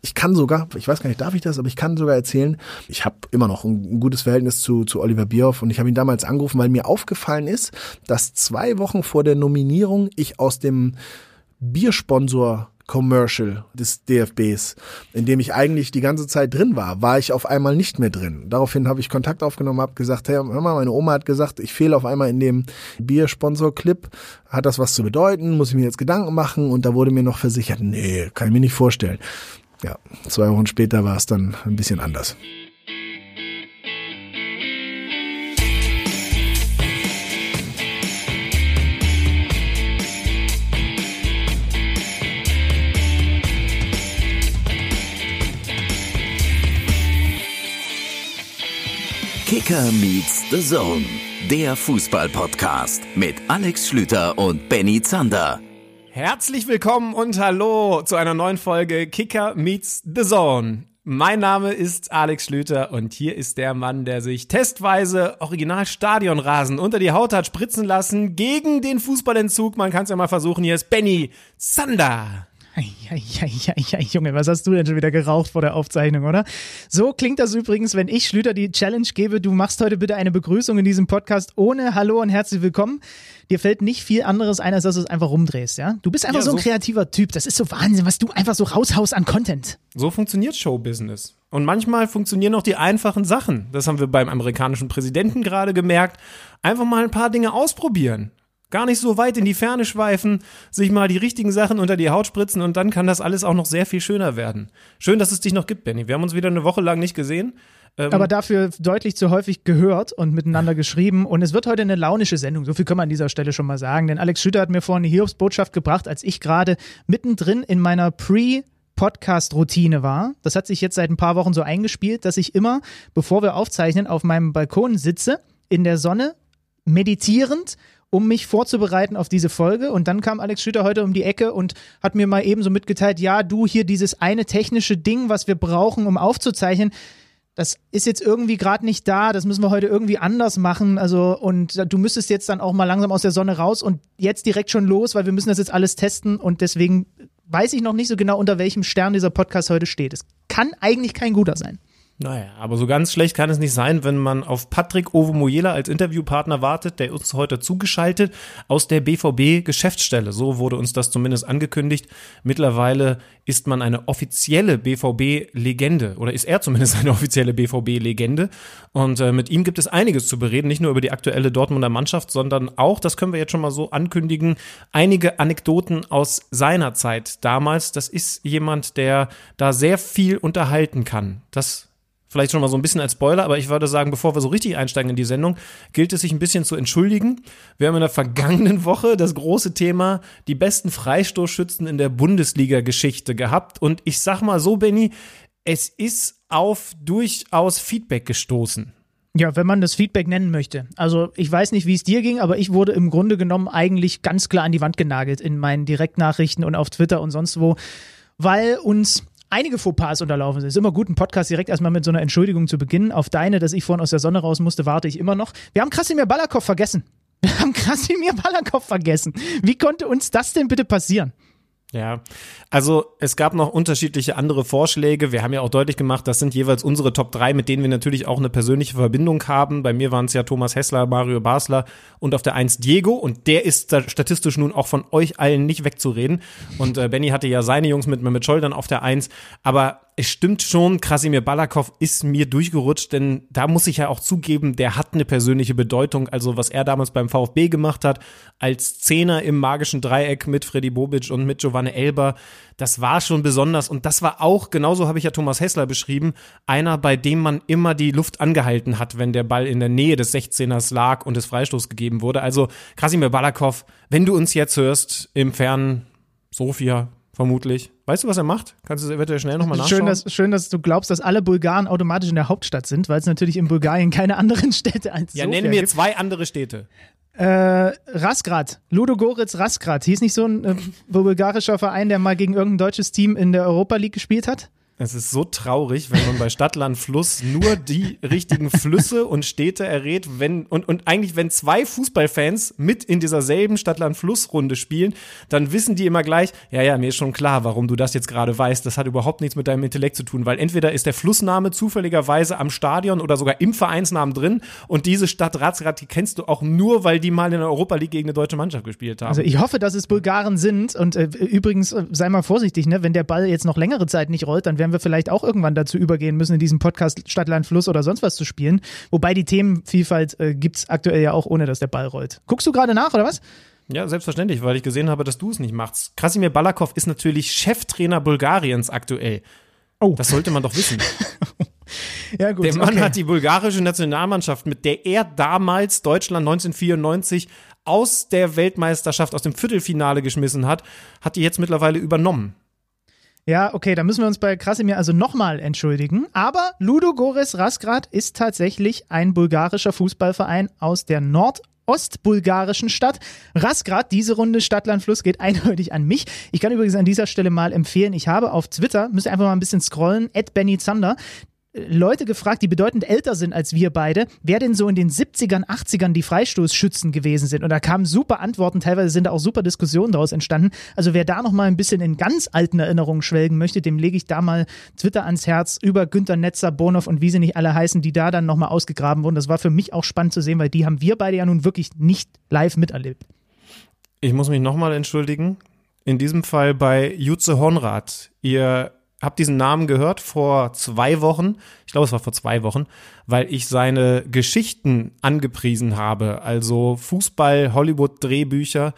Ich kann sogar, ich weiß gar nicht, darf ich das, aber ich kann sogar erzählen, ich habe immer noch ein, gutes Verhältnis zu, zu Oliver Bierhoff und ich habe ihn damals angerufen, weil mir aufgefallen ist, dass zwei Wochen vor der Nominierung ich aus dem Biersponsor Commercial des DFBs, in dem ich eigentlich die ganze Zeit drin war, war ich auf einmal nicht mehr drin. Daraufhin habe ich Kontakt aufgenommen, habe gesagt, hey, hör mal, meine Oma hat gesagt, ich fehle auf einmal in dem Biersponsor-Clip. Hat das was zu bedeuten? Muss ich mir jetzt Gedanken machen? Und da wurde mir noch versichert, nee, kann ich mir nicht vorstellen. Ja, zwei Wochen später war es dann ein bisschen anders. Kicker meets the Zone, der Fußball-Podcast mit Alex Schlüter und Benny Zander. Herzlich willkommen und hallo zu einer neuen Folge Kicker meets the Zone. Mein Name ist Alex Schlüter und hier ist der Mann, der sich testweise Original Stadionrasen unter die Haut hat spritzen lassen gegen den Fußballentzug. Man kann es ja mal versuchen. Hier ist Benny Zander. Ja, ja, ja, ja, Junge, was hast du denn schon wieder geraucht vor der Aufzeichnung, oder? So klingt das übrigens, wenn ich Schlüter die Challenge gebe, du machst heute bitte eine Begrüßung in diesem Podcast ohne Hallo und herzlich willkommen. Dir fällt nicht viel anderes ein, als dass du es einfach rumdrehst, ja? Du bist einfach ja, so, so ein kreativer Typ. Das ist so Wahnsinn, was du einfach so raushaust an Content. So funktioniert Showbusiness. Und manchmal funktionieren auch die einfachen Sachen. Das haben wir beim amerikanischen Präsidenten gerade gemerkt. Einfach mal ein paar Dinge ausprobieren. Gar nicht so weit in die Ferne schweifen, sich mal die richtigen Sachen unter die Haut spritzen und dann kann das alles auch noch sehr viel schöner werden. Schön, dass es dich noch gibt, Benny. Wir haben uns wieder eine Woche lang nicht gesehen. Ähm aber dafür deutlich zu häufig gehört und miteinander geschrieben. Und es wird heute eine launische Sendung. So viel können wir an dieser Stelle schon mal sagen. Denn Alex Schütter hat mir vorhin eine Hiobsbotschaft gebracht, als ich gerade mittendrin in meiner Pre- Podcast-Routine war. Das hat sich jetzt seit ein paar Wochen so eingespielt, dass ich immer, bevor wir aufzeichnen, auf meinem Balkon sitze, in der Sonne, meditierend um mich vorzubereiten auf diese Folge. Und dann kam Alex Schüter heute um die Ecke und hat mir mal eben so mitgeteilt, ja, du hier dieses eine technische Ding, was wir brauchen, um aufzuzeichnen, das ist jetzt irgendwie gerade nicht da, das müssen wir heute irgendwie anders machen. Also, und du müsstest jetzt dann auch mal langsam aus der Sonne raus und jetzt direkt schon los, weil wir müssen das jetzt alles testen und deswegen weiß ich noch nicht so genau, unter welchem Stern dieser Podcast heute steht. Es kann eigentlich kein guter sein. Naja, aber so ganz schlecht kann es nicht sein, wenn man auf Patrick Ovomoyela als Interviewpartner wartet, der uns heute zugeschaltet aus der BVB Geschäftsstelle. So wurde uns das zumindest angekündigt. Mittlerweile ist man eine offizielle BVB Legende oder ist er zumindest eine offizielle BVB Legende und äh, mit ihm gibt es einiges zu bereden, nicht nur über die aktuelle Dortmunder Mannschaft, sondern auch, das können wir jetzt schon mal so ankündigen, einige Anekdoten aus seiner Zeit damals. Das ist jemand, der da sehr viel unterhalten kann. Das Vielleicht schon mal so ein bisschen als Spoiler, aber ich würde sagen, bevor wir so richtig einsteigen in die Sendung, gilt es sich ein bisschen zu entschuldigen. Wir haben in der vergangenen Woche das große Thema die besten Freistoßschützen in der Bundesliga-Geschichte gehabt. Und ich sag mal so, Benny, es ist auf durchaus Feedback gestoßen. Ja, wenn man das Feedback nennen möchte. Also ich weiß nicht, wie es dir ging, aber ich wurde im Grunde genommen eigentlich ganz klar an die Wand genagelt in meinen Direktnachrichten und auf Twitter und sonst wo, weil uns einige Fauxpas unterlaufen sind. Es ist immer gut, einen Podcast direkt erstmal mit so einer Entschuldigung zu beginnen. Auf deine, dass ich vorhin aus der Sonne raus musste, warte ich immer noch. Wir haben Krasimir Balakov vergessen. Wir haben Krasimir Balakov vergessen. Wie konnte uns das denn bitte passieren? Ja, also es gab noch unterschiedliche andere Vorschläge. Wir haben ja auch deutlich gemacht, das sind jeweils unsere Top 3, mit denen wir natürlich auch eine persönliche Verbindung haben. Bei mir waren es ja Thomas Hessler, Mario Basler und auf der 1 Diego und der ist statistisch nun auch von euch allen nicht wegzureden. Und äh, Benny hatte ja seine Jungs mit mit Scholl dann auf der 1, aber es stimmt schon, Krasimir Balakov ist mir durchgerutscht, denn da muss ich ja auch zugeben, der hat eine persönliche Bedeutung. Also was er damals beim VfB gemacht hat, als Zehner im magischen Dreieck mit Freddy Bobic und mit Giovanni Elber, das war schon besonders. Und das war auch, genauso habe ich ja Thomas Hessler beschrieben, einer, bei dem man immer die Luft angehalten hat, wenn der Ball in der Nähe des 16ers lag und es Freistoß gegeben wurde. Also Krasimir Balakov, wenn du uns jetzt hörst im fernen Sofia, vermutlich. Weißt du, was er macht? Kannst du es eventuell schnell nochmal nachschauen? Schön dass, schön, dass du glaubst, dass alle Bulgaren automatisch in der Hauptstadt sind, weil es natürlich in Bulgarien keine anderen Städte als Ja, nenne mir gibt. zwei andere Städte. Äh, Rasgrad, Ludogorets Rasgrad, hieß nicht so ein äh, bulgarischer Verein, der mal gegen irgendein deutsches Team in der Europa League gespielt hat? Es ist so traurig, wenn man bei Stadtland Fluss nur die richtigen Flüsse und Städte errät, wenn und, und eigentlich wenn zwei Fußballfans mit in dieser selben Stadtland Fluss Runde spielen, dann wissen die immer gleich, ja, ja, mir ist schon klar, warum du das jetzt gerade weißt. Das hat überhaupt nichts mit deinem Intellekt zu tun, weil entweder ist der Flussname zufälligerweise am Stadion oder sogar im Vereinsnamen drin und diese Stadt Razgrad, die kennst du auch nur, weil die mal in der Europa League gegen eine deutsche Mannschaft gespielt haben. Also ich hoffe, dass es Bulgaren sind und äh, übrigens äh, sei mal vorsichtig, ne, wenn der Ball jetzt noch längere Zeit nicht rollt, dann werden wir vielleicht auch irgendwann dazu übergehen müssen, in diesem Podcast Stadtland Fluss oder sonst was zu spielen. Wobei die Themenvielfalt äh, gibt es aktuell ja auch ohne, dass der Ball rollt. Guckst du gerade nach oder was? Ja, selbstverständlich, weil ich gesehen habe, dass du es nicht machst. Krasimir Balakov ist natürlich Cheftrainer Bulgariens aktuell. Oh. Das sollte man doch wissen. ja, gut. Der Mann okay. hat die bulgarische Nationalmannschaft, mit der er damals Deutschland 1994 aus der Weltmeisterschaft, aus dem Viertelfinale geschmissen hat, hat die jetzt mittlerweile übernommen. Ja, okay, da müssen wir uns bei Krasimir also nochmal entschuldigen. Aber Ludo Gores Rasgrad ist tatsächlich ein bulgarischer Fußballverein aus der Nord- ostbulgarischen Stadt. Rasgrad, diese Runde Stadtlandfluss geht eindeutig an mich. Ich kann übrigens an dieser Stelle mal empfehlen, ich habe auf Twitter, müsst ihr einfach mal ein bisschen scrollen, at Benny Zander, Leute gefragt, die bedeutend älter sind als wir beide, wer denn so in den 70ern, 80ern die Freistoßschützen gewesen sind. Und da kamen super Antworten, teilweise sind da auch super Diskussionen daraus entstanden. Also wer da noch mal ein bisschen in ganz alten Erinnerungen schwelgen möchte, dem lege ich da mal Twitter ans Herz über Günter Netzer, Bonhoff und wie sie nicht alle heißen, die da dann noch mal ausgegraben wurden. Das war für mich auch spannend zu sehen, weil die haben wir beide ja nun wirklich nicht live miterlebt. Ich muss mich nochmal entschuldigen. In diesem Fall bei Jutze Honrad. Ihr habe diesen Namen gehört vor zwei Wochen, ich glaube es war vor zwei Wochen, weil ich seine Geschichten angepriesen habe, also Fußball, Hollywood-Drehbücher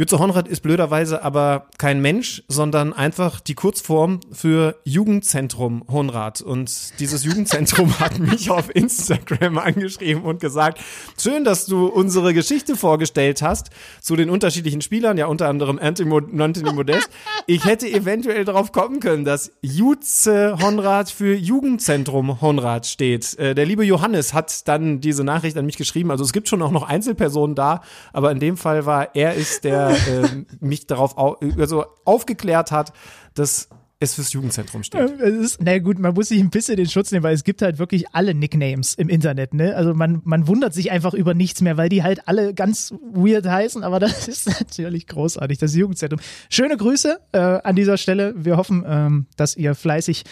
Jutze Honrad ist blöderweise aber kein Mensch, sondern einfach die Kurzform für Jugendzentrum Honrad. Und dieses Jugendzentrum hat mich auf Instagram angeschrieben und gesagt, schön, dass du unsere Geschichte vorgestellt hast zu den unterschiedlichen Spielern, ja unter anderem Anthony Modest. Ich hätte eventuell darauf kommen können, dass Jutze Honrad für Jugendzentrum Honrad steht. Äh, der liebe Johannes hat dann diese Nachricht an mich geschrieben. Also es gibt schon auch noch Einzelpersonen da, aber in dem Fall war er ist der äh, mich darauf au also aufgeklärt hat, dass es fürs Jugendzentrum steht. Es ist, na gut, man muss sich ein bisschen den Schutz nehmen, weil es gibt halt wirklich alle Nicknames im Internet, ne? Also man, man wundert sich einfach über nichts mehr, weil die halt alle ganz weird heißen, aber das ist natürlich großartig, das Jugendzentrum. Schöne Grüße äh, an dieser Stelle. Wir hoffen, ähm, dass ihr fleißig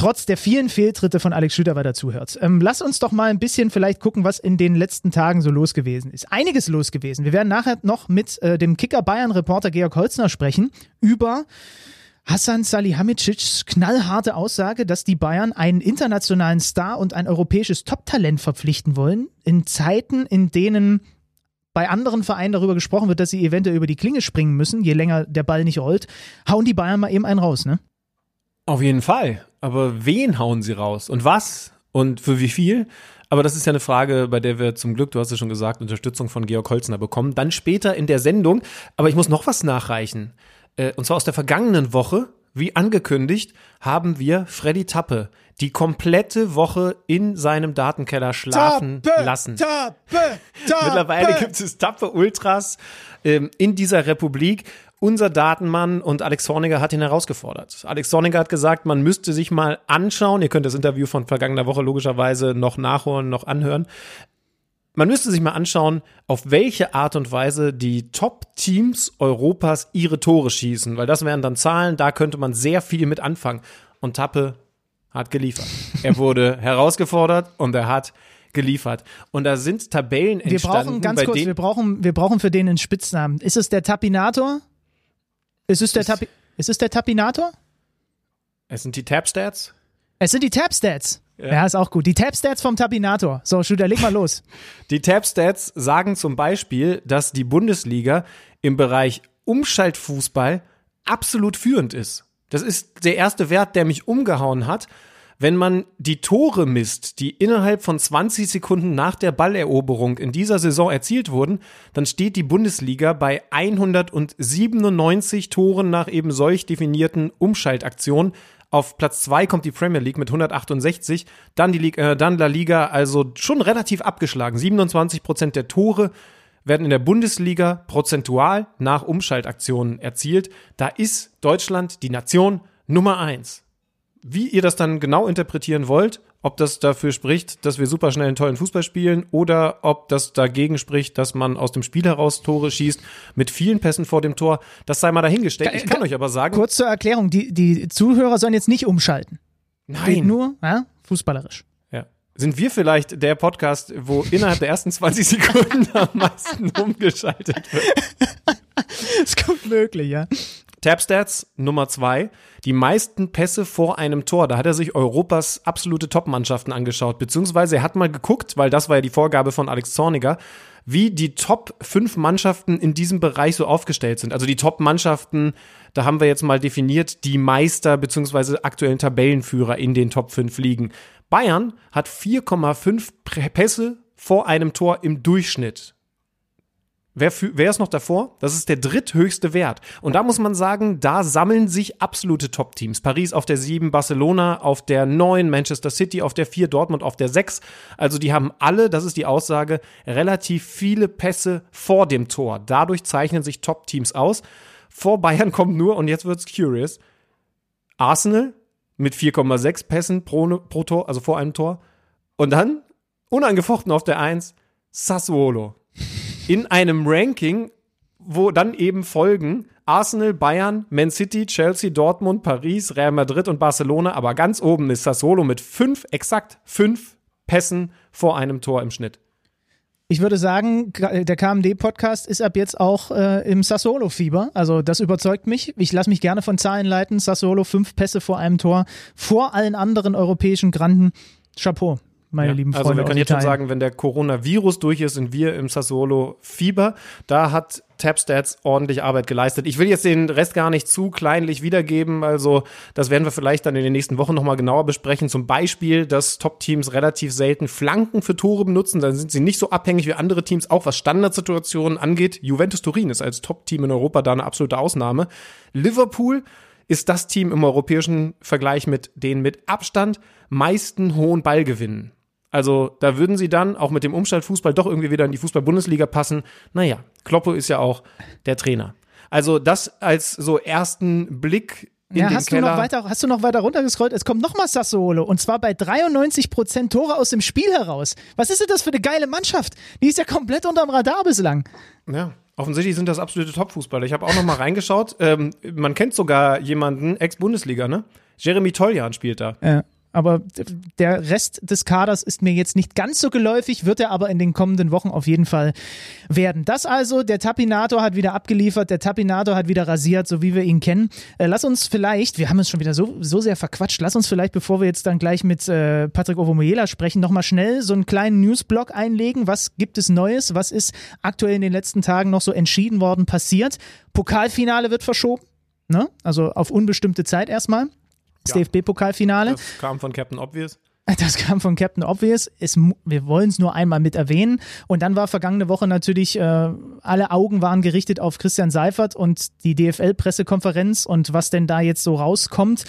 trotz der vielen Fehltritte von Alex Schüter weiter zuhört. Ähm, lass uns doch mal ein bisschen vielleicht gucken, was in den letzten Tagen so los gewesen ist. Einiges los gewesen. Wir werden nachher noch mit äh, dem Kicker Bayern Reporter Georg Holzner sprechen über Hassan Salihamidzics knallharte Aussage, dass die Bayern einen internationalen Star und ein europäisches Top-Talent verpflichten wollen, in Zeiten, in denen bei anderen Vereinen darüber gesprochen wird, dass sie eventuell über die Klinge springen müssen, je länger der Ball nicht rollt, hauen die Bayern mal eben einen raus, ne? Auf jeden Fall. Aber wen hauen sie raus? Und was? Und für wie viel? Aber das ist ja eine Frage, bei der wir zum Glück, du hast es schon gesagt, Unterstützung von Georg Holzner bekommen. Dann später in der Sendung. Aber ich muss noch was nachreichen. Äh, und zwar aus der vergangenen Woche. Wie angekündigt, haben wir Freddy Tappe die komplette Woche in seinem Datenkeller schlafen Tappe, lassen. Tappe, Tappe. Mittlerweile gibt es Tappe Ultras ähm, in dieser Republik. Unser Datenmann und Alex Zorniger hat ihn herausgefordert. Alex Zorniger hat gesagt, man müsste sich mal anschauen. Ihr könnt das Interview von vergangener Woche logischerweise noch nachholen, noch anhören. Man müsste sich mal anschauen, auf welche Art und Weise die Top-Teams Europas ihre Tore schießen, weil das wären dann Zahlen, da könnte man sehr viel mit anfangen. Und Tappe hat geliefert. Er wurde herausgefordert und er hat geliefert. Und da sind Tabellen Wir entstanden, brauchen ganz kurz, wir brauchen, wir brauchen für den einen Spitznamen. Ist es der Tapinator? Ist es der, Tapi ist es der Tapinator? es sind die Tab-Stats. Es sind die Tab-Stats. Ja. ist auch gut. Die Tab-Stats vom Tapinator. So, Shooter, leg mal los. Die Tab-Stats sagen zum Beispiel, dass die Bundesliga im Bereich Umschaltfußball absolut führend ist. Das ist der erste Wert, der mich umgehauen hat. Wenn man die Tore misst, die innerhalb von 20 Sekunden nach der Balleroberung in dieser Saison erzielt wurden, dann steht die Bundesliga bei 197 Toren nach eben solch definierten Umschaltaktionen. Auf Platz zwei kommt die Premier League mit 168, dann die Liga, äh, dann La Liga, also schon relativ abgeschlagen. 27 Prozent der Tore werden in der Bundesliga prozentual nach Umschaltaktionen erzielt. Da ist Deutschland die Nation Nummer eins. Wie ihr das dann genau interpretieren wollt, ob das dafür spricht, dass wir super schnell einen tollen Fußball spielen oder ob das dagegen spricht, dass man aus dem Spiel heraus Tore schießt mit vielen Pässen vor dem Tor, das sei mal dahingestellt. Ich kann euch aber sagen. Kurz zur Erklärung, die, die Zuhörer sollen jetzt nicht umschalten. Nein. Geht nur ja, fußballerisch. Ja. Sind wir vielleicht der Podcast, wo innerhalb der ersten 20 Sekunden am meisten umgeschaltet wird? Das kommt möglich, ja. Tapstats Nummer zwei, die meisten Pässe vor einem Tor. Da hat er sich Europas absolute Top-Mannschaften angeschaut, beziehungsweise er hat mal geguckt, weil das war ja die Vorgabe von Alex Zorniger, wie die Top 5 Mannschaften in diesem Bereich so aufgestellt sind. Also die Top-Mannschaften, da haben wir jetzt mal definiert, die Meister beziehungsweise aktuellen Tabellenführer in den Top 5 liegen. Bayern hat 4,5 Pässe vor einem Tor im Durchschnitt. Wer, wer ist noch davor? Das ist der dritthöchste Wert. Und da muss man sagen, da sammeln sich absolute Top-Teams. Paris auf der 7, Barcelona auf der 9, Manchester City auf der 4, Dortmund auf der 6. Also die haben alle, das ist die Aussage, relativ viele Pässe vor dem Tor. Dadurch zeichnen sich Top-Teams aus. Vor Bayern kommt nur, und jetzt wird's curious, Arsenal mit 4,6 Pässen pro, pro Tor, also vor einem Tor. Und dann, unangefochten auf der 1, Sassuolo in einem Ranking, wo dann eben folgen Arsenal, Bayern, Man City, Chelsea, Dortmund, Paris, Real Madrid und Barcelona. Aber ganz oben ist Sassolo mit fünf, exakt fünf Pässen vor einem Tor im Schnitt. Ich würde sagen, der KMD-Podcast ist ab jetzt auch äh, im Sassolo-Fieber. Also das überzeugt mich. Ich lasse mich gerne von Zahlen leiten. Sassolo, fünf Pässe vor einem Tor, vor allen anderen europäischen Granden. Chapeau meine ja, lieben Freunde. Also wir können jetzt schon sagen, wenn der Coronavirus durch ist, sind wir im Sassolo Fieber. Da hat TapStats ordentlich Arbeit geleistet. Ich will jetzt den Rest gar nicht zu kleinlich wiedergeben. Also das werden wir vielleicht dann in den nächsten Wochen nochmal genauer besprechen. Zum Beispiel, dass Top-Teams relativ selten Flanken für Tore benutzen. Dann sind sie nicht so abhängig wie andere Teams, auch was Standardsituationen angeht. Juventus Turin ist als Top-Team in Europa da eine absolute Ausnahme. Liverpool ist das Team im europäischen Vergleich mit den mit Abstand meisten hohen Ballgewinnen. Also da würden sie dann auch mit dem Umschaltfußball doch irgendwie wieder in die Fußball-Bundesliga passen. Naja, Kloppo ist ja auch der Trainer. Also das als so ersten Blick in ja, den hast Keller. du noch weiter, hast du noch weiter runtergescrollt? Es kommt nochmal Sassuolo und zwar bei 93 Prozent Tore aus dem Spiel heraus. Was ist denn das für eine geile Mannschaft? Die ist ja komplett unterm Radar bislang. Ja, offensichtlich sind das absolute Top-Fußballer. Ich habe auch noch mal reingeschaut. Ähm, man kennt sogar jemanden, Ex-Bundesliga, ne? Jeremy Toljan spielt da. Ja. Aber der Rest des Kaders ist mir jetzt nicht ganz so geläufig, wird er aber in den kommenden Wochen auf jeden Fall werden. Das also, der Tapinator hat wieder abgeliefert, der Tapinator hat wieder rasiert, so wie wir ihn kennen. Äh, lass uns vielleicht, wir haben uns schon wieder so, so sehr verquatscht, lass uns vielleicht, bevor wir jetzt dann gleich mit äh, Patrick Ovomoyela sprechen, nochmal schnell so einen kleinen Newsblock einlegen. Was gibt es Neues? Was ist aktuell in den letzten Tagen noch so entschieden worden, passiert? Pokalfinale wird verschoben, ne? also auf unbestimmte Zeit erstmal. Das ja. DFB-Pokalfinale. Das kam von Captain Obvious. Das kam von Captain Obvious. Es, wir wollen es nur einmal mit erwähnen. Und dann war vergangene Woche natürlich, äh, alle Augen waren gerichtet auf Christian Seifert und die DFL-Pressekonferenz und was denn da jetzt so rauskommt.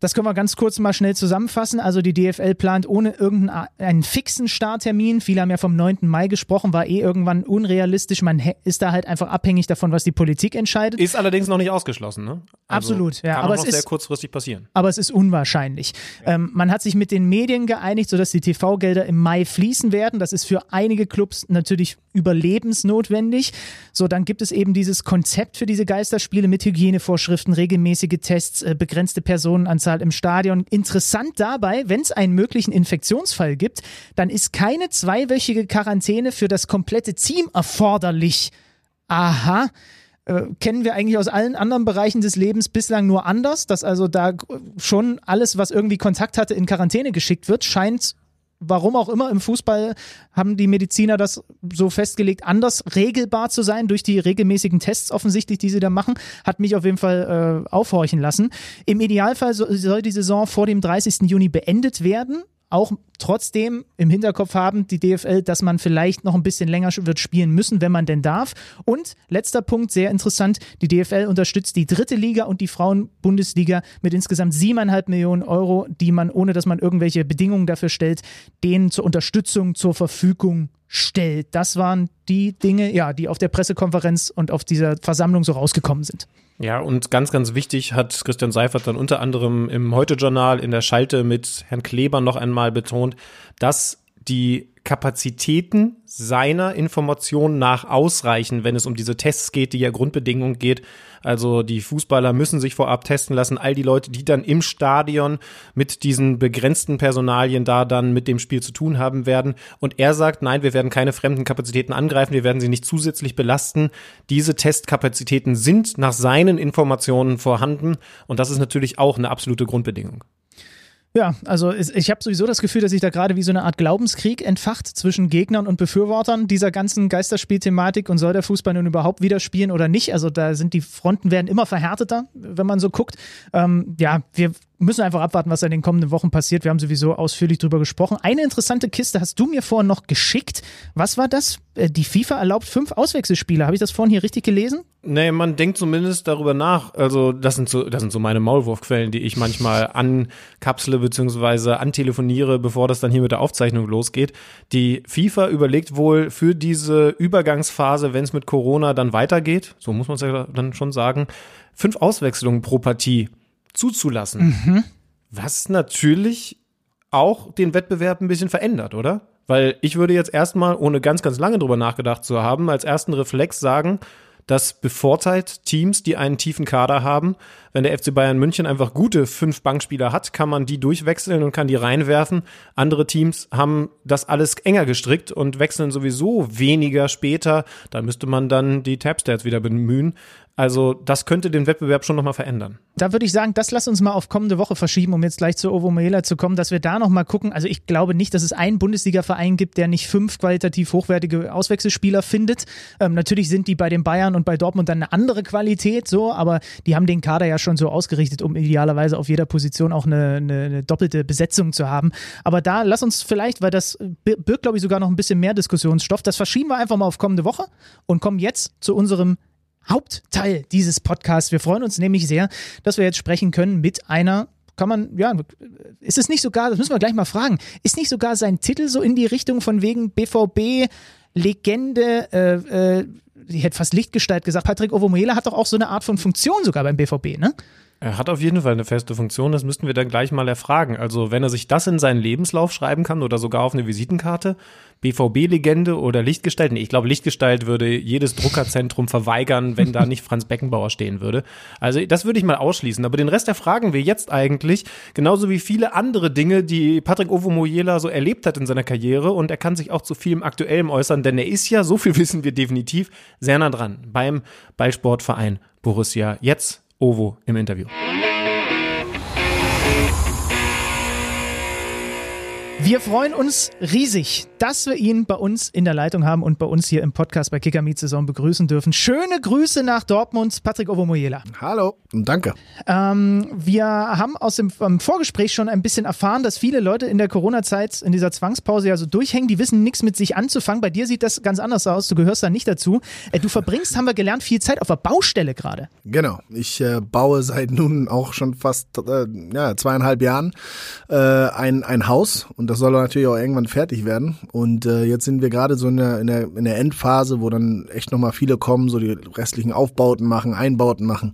Das können wir ganz kurz mal schnell zusammenfassen. Also die DFL plant ohne irgendeinen fixen Starttermin, viele haben ja vom 9. Mai gesprochen, war eh irgendwann unrealistisch. Man ist da halt einfach abhängig davon, was die Politik entscheidet. Ist allerdings noch nicht ausgeschlossen, ne? Also Absolut, ja. Kann aber es ist sehr kurzfristig passieren. Aber es ist unwahrscheinlich. Ja. Ähm, man hat sich mit den Medien geeinigt, sodass die TV-Gelder im Mai fließen werden. Das ist für einige Clubs natürlich überlebensnotwendig. So, dann gibt es eben dieses Konzept für diese Geisterspiele mit Hygienevorschriften, regelmäßige Tests, äh, begrenzte Personenanzahl im Stadion. Interessant dabei, wenn es einen möglichen Infektionsfall gibt, dann ist keine zweiwöchige Quarantäne für das komplette Team erforderlich. Aha. Äh, kennen wir eigentlich aus allen anderen Bereichen des Lebens bislang nur anders, dass also da schon alles, was irgendwie Kontakt hatte, in Quarantäne geschickt wird, scheint warum auch immer im Fußball haben die Mediziner das so festgelegt, anders regelbar zu sein durch die regelmäßigen Tests offensichtlich, die sie da machen, hat mich auf jeden Fall äh, aufhorchen lassen. Im Idealfall soll die Saison vor dem 30. Juni beendet werden auch trotzdem im Hinterkopf haben, die DFL, dass man vielleicht noch ein bisschen länger wird spielen müssen, wenn man denn darf. Und letzter Punkt, sehr interessant, die DFL unterstützt die dritte Liga und die Frauenbundesliga mit insgesamt siebeneinhalb Millionen Euro, die man, ohne dass man irgendwelche Bedingungen dafür stellt, denen zur Unterstützung zur Verfügung stellt. Das waren die Dinge, ja, die auf der Pressekonferenz und auf dieser Versammlung so rausgekommen sind. Ja, und ganz, ganz wichtig hat Christian Seifert dann unter anderem im Heute-Journal in der Schalte mit Herrn Kleber noch einmal betont, dass die Kapazitäten seiner Informationen nach ausreichen, wenn es um diese Tests geht, die ja Grundbedingungen geht. Also die Fußballer müssen sich vorab testen lassen. All die Leute, die dann im Stadion mit diesen begrenzten Personalien da dann mit dem Spiel zu tun haben werden. Und er sagt, nein, wir werden keine fremden Kapazitäten angreifen, wir werden sie nicht zusätzlich belasten. Diese Testkapazitäten sind nach seinen Informationen vorhanden. Und das ist natürlich auch eine absolute Grundbedingung. Ja, also ich habe sowieso das Gefühl, dass sich da gerade wie so eine Art Glaubenskrieg entfacht zwischen Gegnern und Befürwortern dieser ganzen Geisterspielthematik und soll der Fußball nun überhaupt wieder spielen oder nicht? Also da sind die Fronten werden immer verhärteter, wenn man so guckt. Ähm, ja, wir müssen einfach abwarten, was in den kommenden Wochen passiert. Wir haben sowieso ausführlich drüber gesprochen. Eine interessante Kiste hast du mir vorhin noch geschickt. Was war das? Äh, die FIFA erlaubt fünf Auswechselspieler. Habe ich das vorhin hier richtig gelesen? Nee, man denkt zumindest darüber nach. Also, das sind so, das sind so meine Maulwurfquellen, die ich manchmal ankapsle bzw. antelefoniere, bevor das dann hier mit der Aufzeichnung losgeht. Die FIFA überlegt wohl für diese Übergangsphase, wenn es mit Corona dann weitergeht, so muss man es ja dann schon sagen, fünf Auswechslungen pro Partie zuzulassen. Mhm. Was natürlich auch den Wettbewerb ein bisschen verändert, oder? Weil ich würde jetzt erstmal, ohne ganz, ganz lange drüber nachgedacht zu haben, als ersten Reflex sagen, das bevorteilt Teams, die einen tiefen Kader haben. Wenn der FC Bayern München einfach gute fünf Bankspieler hat, kann man die durchwechseln und kann die reinwerfen. Andere Teams haben das alles enger gestrickt und wechseln sowieso weniger später. Da müsste man dann die Tabstats wieder bemühen. Also das könnte den Wettbewerb schon nochmal verändern. Da würde ich sagen, das lass uns mal auf kommende Woche verschieben, um jetzt gleich zu Ovo Mela zu kommen, dass wir da nochmal gucken. Also ich glaube nicht, dass es einen Bundesliga-Verein gibt, der nicht fünf qualitativ hochwertige Auswechselspieler findet. Ähm, natürlich sind die bei den Bayern und bei Dortmund dann eine andere Qualität, so, aber die haben den Kader ja schon so ausgerichtet, um idealerweise auf jeder Position auch eine, eine, eine doppelte Besetzung zu haben. Aber da lass uns vielleicht, weil das birgt, glaube ich, sogar noch ein bisschen mehr Diskussionsstoff, das verschieben wir einfach mal auf kommende Woche und kommen jetzt zu unserem Hauptteil dieses Podcasts. Wir freuen uns nämlich sehr, dass wir jetzt sprechen können mit einer kann man, ja, ist es nicht sogar, das müssen wir gleich mal fragen, ist nicht sogar sein Titel so in die Richtung von wegen BVB, Legende, äh, äh, ich hätte fast Lichtgestalt gesagt, Patrick Ovomuela hat doch auch so eine Art von Funktion sogar beim BVB, ne? Er hat auf jeden Fall eine feste Funktion, das müssten wir dann gleich mal erfragen. Also wenn er sich das in seinen Lebenslauf schreiben kann oder sogar auf eine Visitenkarte, BVB-Legende oder Lichtgestalt, nee, ich glaube Lichtgestalt würde jedes Druckerzentrum verweigern, wenn da nicht Franz Beckenbauer stehen würde. Also das würde ich mal ausschließen. Aber den Rest erfragen wir jetzt eigentlich, genauso wie viele andere Dinge, die Patrick Ovomoyela so erlebt hat in seiner Karriere und er kann sich auch zu vielem Aktuellem äußern, denn er ist ja, so viel wissen wir definitiv, sehr nah dran beim Ballsportverein Borussia. Jetzt Ovo im Interview. Wir freuen uns riesig, dass wir ihn bei uns in der Leitung haben und bei uns hier im Podcast bei Kicker Meet Saison begrüßen dürfen. Schöne Grüße nach Dortmund, Patrick Ovomoyela. Hallo und danke. Ähm, wir haben aus dem Vorgespräch schon ein bisschen erfahren, dass viele Leute in der Corona-Zeit, in dieser Zwangspause ja so durchhängen, die wissen nichts mit sich anzufangen. Bei dir sieht das ganz anders aus, du gehörst da nicht dazu. Äh, du verbringst, haben wir gelernt, viel Zeit auf der Baustelle gerade. Genau, ich äh, baue seit nun auch schon fast äh, ja, zweieinhalb Jahren äh, ein, ein Haus und das soll natürlich auch irgendwann fertig werden. Und äh, jetzt sind wir gerade so in der, in, der, in der Endphase, wo dann echt nochmal viele kommen, so die restlichen Aufbauten machen, Einbauten machen.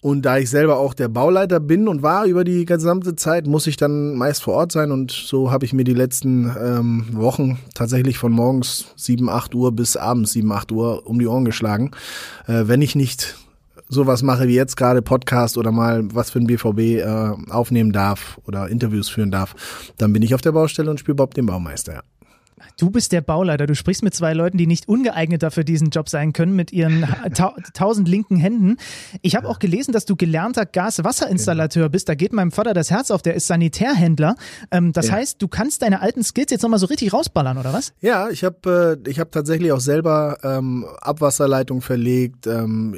Und da ich selber auch der Bauleiter bin und war über die gesamte Zeit, muss ich dann meist vor Ort sein. Und so habe ich mir die letzten ähm, Wochen tatsächlich von morgens 7, 8 Uhr bis abends 7, 8 Uhr um die Ohren geschlagen. Äh, wenn ich nicht sowas mache wie jetzt gerade Podcast oder mal was für ein BVB äh, aufnehmen darf oder Interviews führen darf, dann bin ich auf der Baustelle und spiele Bob den Baumeister. Ja. Du bist der Bauleiter. Du sprichst mit zwei Leuten, die nicht ungeeigneter für diesen Job sein können, mit ihren ta tausend linken Händen. Ich habe auch gelesen, dass du gelernter Gas-Wasser-Installateur bist. Da geht meinem Vater das Herz auf. Der ist Sanitärhändler. Ähm, das ja. heißt, du kannst deine alten Skills jetzt nochmal so richtig rausballern, oder was? Ja, ich habe äh, ich hab tatsächlich auch selber ähm, Abwasserleitung verlegt, ähm,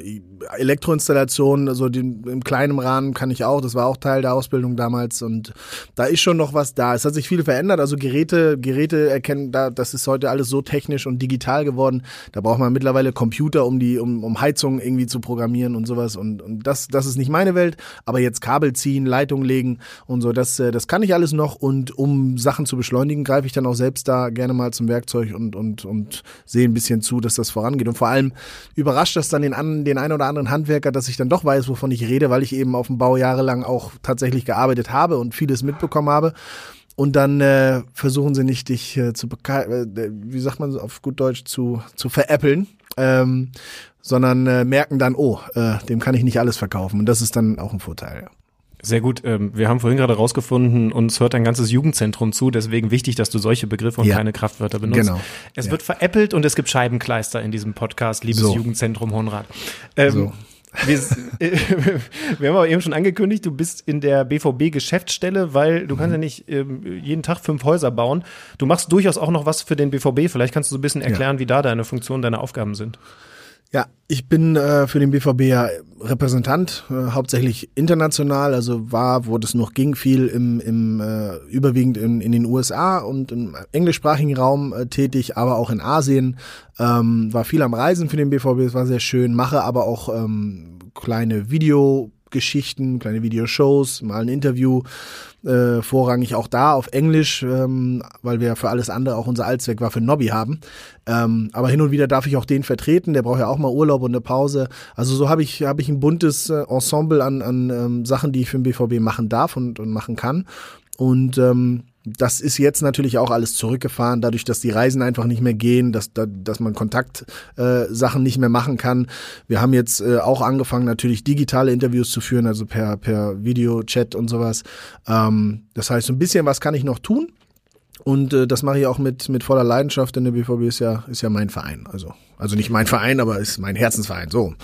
Elektroinstallationen, also den, im kleinen Rahmen kann ich auch. Das war auch Teil der Ausbildung damals. Und da ist schon noch was da. Es hat sich viel verändert. Also Geräte, Geräte erkennen da, das ist heute alles so technisch und digital geworden. Da braucht man mittlerweile Computer, um die, um, um Heizung irgendwie zu programmieren und sowas. Und, und das, das ist nicht meine Welt. Aber jetzt Kabel ziehen, Leitung legen und so, das, äh, das kann ich alles noch. Und um Sachen zu beschleunigen, greife ich dann auch selbst da gerne mal zum Werkzeug und, und, und sehe ein bisschen zu, dass das vorangeht. Und vor allem überrascht das dann den, an, den einen oder anderen Handwerker, dass ich dann doch weiß, wovon ich rede, weil ich eben auf dem Bau jahrelang auch tatsächlich gearbeitet habe und vieles mitbekommen habe. Und dann äh, versuchen sie nicht, dich äh, zu, äh, wie sagt man auf gut Deutsch, zu, zu veräppeln, ähm, sondern äh, merken dann, oh, äh, dem kann ich nicht alles verkaufen. Und das ist dann auch ein Vorteil. Ja. Sehr gut. Ähm, wir haben vorhin gerade rausgefunden, uns hört ein ganzes Jugendzentrum zu, deswegen wichtig, dass du solche Begriffe und ja. keine Kraftwörter benutzt. Genau. Es ja. wird veräppelt und es gibt Scheibenkleister in diesem Podcast, liebes so. Jugendzentrum Honrad. Ähm, so. Wir, wir, haben aber eben schon angekündigt, du bist in der BVB-Geschäftsstelle, weil du mhm. kannst ja nicht ähm, jeden Tag fünf Häuser bauen. Du machst durchaus auch noch was für den BVB. Vielleicht kannst du so ein bisschen erklären, ja. wie da deine Funktion, deine Aufgaben sind. Ja, ich bin äh, für den BVB ja Repräsentant, äh, hauptsächlich international, also war, wo das noch ging, viel im, im äh, überwiegend in, in den USA und im englischsprachigen Raum äh, tätig, aber auch in Asien. Ähm, war viel am Reisen für den BVB, es war sehr schön, mache aber auch ähm, kleine Video Geschichten, kleine Videoshows, mal ein Interview, äh, vorrangig auch da auf Englisch, ähm, weil wir für alles andere auch unser Allzweckwaffe Nobby haben. Ähm, aber hin und wieder darf ich auch den vertreten, der braucht ja auch mal Urlaub und eine Pause. Also so habe ich, hab ich ein buntes äh, Ensemble an, an ähm, Sachen, die ich für den BVB machen darf und, und machen kann. Und ähm, das ist jetzt natürlich auch alles zurückgefahren, dadurch, dass die Reisen einfach nicht mehr gehen, dass, dass man Kontaktsachen äh, nicht mehr machen kann. Wir haben jetzt äh, auch angefangen, natürlich digitale Interviews zu führen, also per, per Video, Chat und sowas. Ähm, das heißt, so ein bisschen was kann ich noch tun. Und äh, das mache ich auch mit, mit voller Leidenschaft, denn der BVB ist ja, ist ja mein Verein. Also, also nicht mein Verein, aber ist mein Herzensverein. So.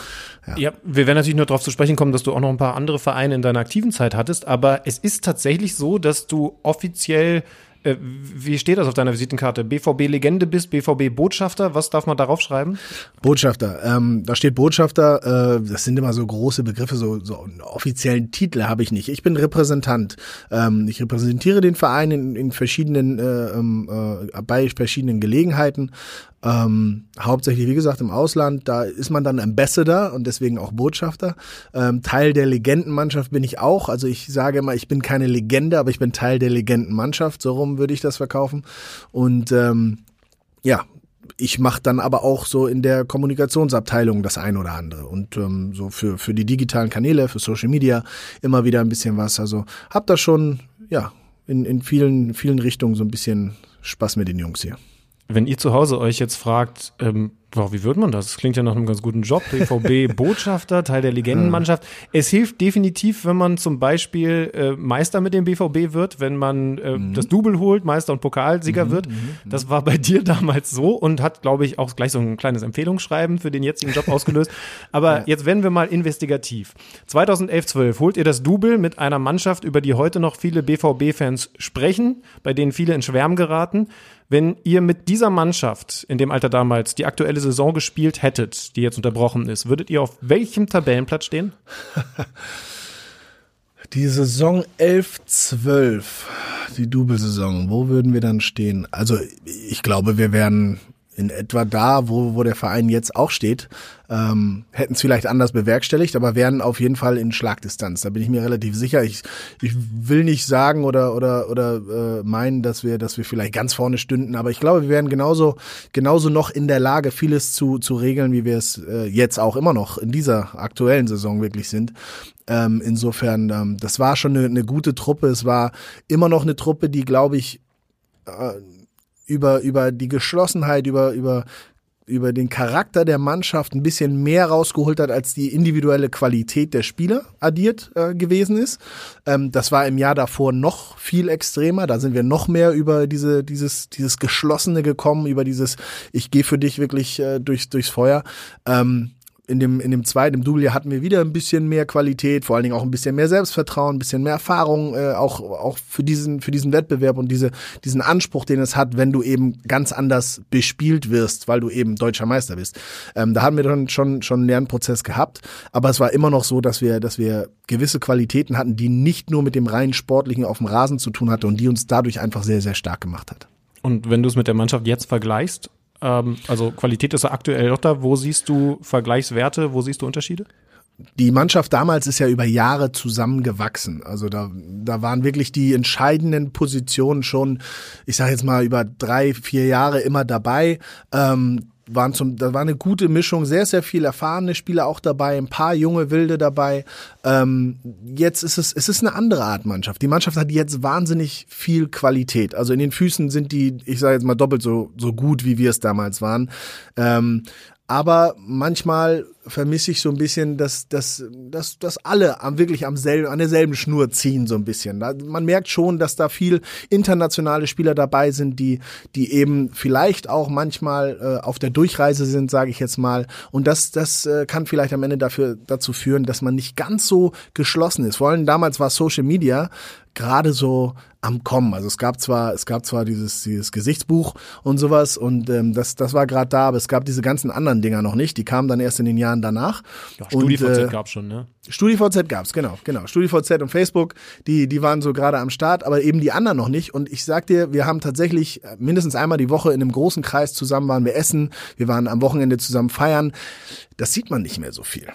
Ja. ja, wir werden natürlich nur darauf zu sprechen kommen, dass du auch noch ein paar andere Vereine in deiner aktiven Zeit hattest, aber es ist tatsächlich so, dass du offiziell wie steht das auf deiner Visitenkarte? BVB-Legende bist, BVB-Botschafter? Was darf man darauf schreiben? Botschafter. Ähm, da steht Botschafter. Äh, das sind immer so große Begriffe, so, so offiziellen Titel habe ich nicht. Ich bin Repräsentant. Ähm, ich repräsentiere den Verein in, in verschiedenen, äh, ähm, äh, bei verschiedenen Gelegenheiten. Ähm, hauptsächlich, wie gesagt, im Ausland, da ist man dann Ambassador und deswegen auch Botschafter. Ähm, Teil der Legendenmannschaft bin ich auch. Also ich sage immer, ich bin keine Legende, aber ich bin Teil der Legendenmannschaft. So rum würde ich das verkaufen. Und ähm, ja, ich mache dann aber auch so in der Kommunikationsabteilung das ein oder andere und ähm, so für für die digitalen Kanäle, für Social Media immer wieder ein bisschen was. Also hab da schon ja in in vielen vielen Richtungen so ein bisschen Spaß mit den Jungs hier. Wenn ihr zu Hause euch jetzt fragt, ähm, Boah, wie wird man das? Das klingt ja nach einem ganz guten Job. BVB-Botschafter, Teil der Legendenmannschaft. Es hilft definitiv, wenn man zum Beispiel äh, Meister mit dem BVB wird, wenn man äh, mhm. das Double holt, Meister und Pokalsieger mhm, wird. Mhm, mhm. Das war bei dir damals so und hat, glaube ich, auch gleich so ein kleines Empfehlungsschreiben für den jetzigen Job ausgelöst. Aber ja. jetzt werden wir mal investigativ. 2011-12 holt ihr das Double mit einer Mannschaft, über die heute noch viele BVB-Fans sprechen, bei denen viele in Schwärmen geraten. Wenn ihr mit dieser Mannschaft in dem Alter damals die aktuelle Saison gespielt hättet, die jetzt unterbrochen ist, würdet ihr auf welchem Tabellenplatz stehen? Die Saison 11-12, die Double-Saison, wo würden wir dann stehen? Also ich glaube, wir wären in etwa da, wo, wo der Verein jetzt auch steht, ähm, hätten es vielleicht anders bewerkstelligt, aber wären auf jeden Fall in Schlagdistanz. Da bin ich mir relativ sicher. Ich, ich will nicht sagen oder oder oder äh, meinen, dass wir dass wir vielleicht ganz vorne stünden, aber ich glaube, wir wären genauso genauso noch in der Lage, vieles zu zu regeln, wie wir es äh, jetzt auch immer noch in dieser aktuellen Saison wirklich sind. Ähm, insofern, ähm, das war schon eine, eine gute Truppe. Es war immer noch eine Truppe, die, glaube ich, äh, über, über die Geschlossenheit, über, über, über den Charakter der Mannschaft ein bisschen mehr rausgeholt hat, als die individuelle Qualität der Spieler addiert äh, gewesen ist. Ähm, das war im Jahr davor noch viel extremer. Da sind wir noch mehr über diese, dieses, dieses Geschlossene gekommen, über dieses, ich gehe für dich wirklich äh, durchs, durchs Feuer. Ähm, in dem, in dem zweiten, im Double hatten wir wieder ein bisschen mehr Qualität, vor allen Dingen auch ein bisschen mehr Selbstvertrauen, ein bisschen mehr Erfahrung, äh, auch, auch für diesen, für diesen Wettbewerb und diese, diesen Anspruch, den es hat, wenn du eben ganz anders bespielt wirst, weil du eben deutscher Meister bist. Ähm, da haben wir dann schon, schon einen Lernprozess gehabt, aber es war immer noch so, dass wir, dass wir gewisse Qualitäten hatten, die nicht nur mit dem rein sportlichen auf dem Rasen zu tun hatte und die uns dadurch einfach sehr, sehr stark gemacht hat. Und wenn du es mit der Mannschaft jetzt vergleichst, ähm, also Qualität ist ja aktuell noch da, wo siehst du Vergleichswerte, wo siehst du Unterschiede? die Mannschaft damals ist ja über Jahre zusammengewachsen. Also da, da waren wirklich die entscheidenden Positionen schon, ich sage jetzt mal, über drei, vier Jahre immer dabei. Ähm, waren zum, da war eine gute Mischung, sehr, sehr viel erfahrene Spieler auch dabei, ein paar junge Wilde dabei. Ähm, jetzt ist es, es ist eine andere Art Mannschaft. Die Mannschaft hat jetzt wahnsinnig viel Qualität. Also in den Füßen sind die, ich sage jetzt mal doppelt so, so gut, wie wir es damals waren. Ähm, aber manchmal vermisse ich so ein bisschen, dass, dass, dass, dass alle am, wirklich am selben, an derselben Schnur ziehen, so ein bisschen. Man merkt schon, dass da viel internationale Spieler dabei sind, die, die eben vielleicht auch manchmal äh, auf der Durchreise sind, sage ich jetzt mal. Und das, das äh, kann vielleicht am Ende dafür, dazu führen, dass man nicht ganz so geschlossen ist. Vor allem damals war Social Media gerade so am Kommen. Also es gab zwar, es gab zwar dieses, dieses Gesichtsbuch und sowas und ähm, das, das war gerade da, aber es gab diese ganzen anderen Dinger noch nicht. Die kamen dann erst in den Jahren danach. Ja, StudiVZ äh, gab's schon, ne? StudiVZ gab's, genau, genau. StudiVZ und Facebook, die, die waren so gerade am Start, aber eben die anderen noch nicht. Und ich sag dir, wir haben tatsächlich äh, mindestens einmal die Woche in einem großen Kreis zusammen waren wir essen, wir waren am Wochenende zusammen feiern. Das sieht man nicht mehr so viel.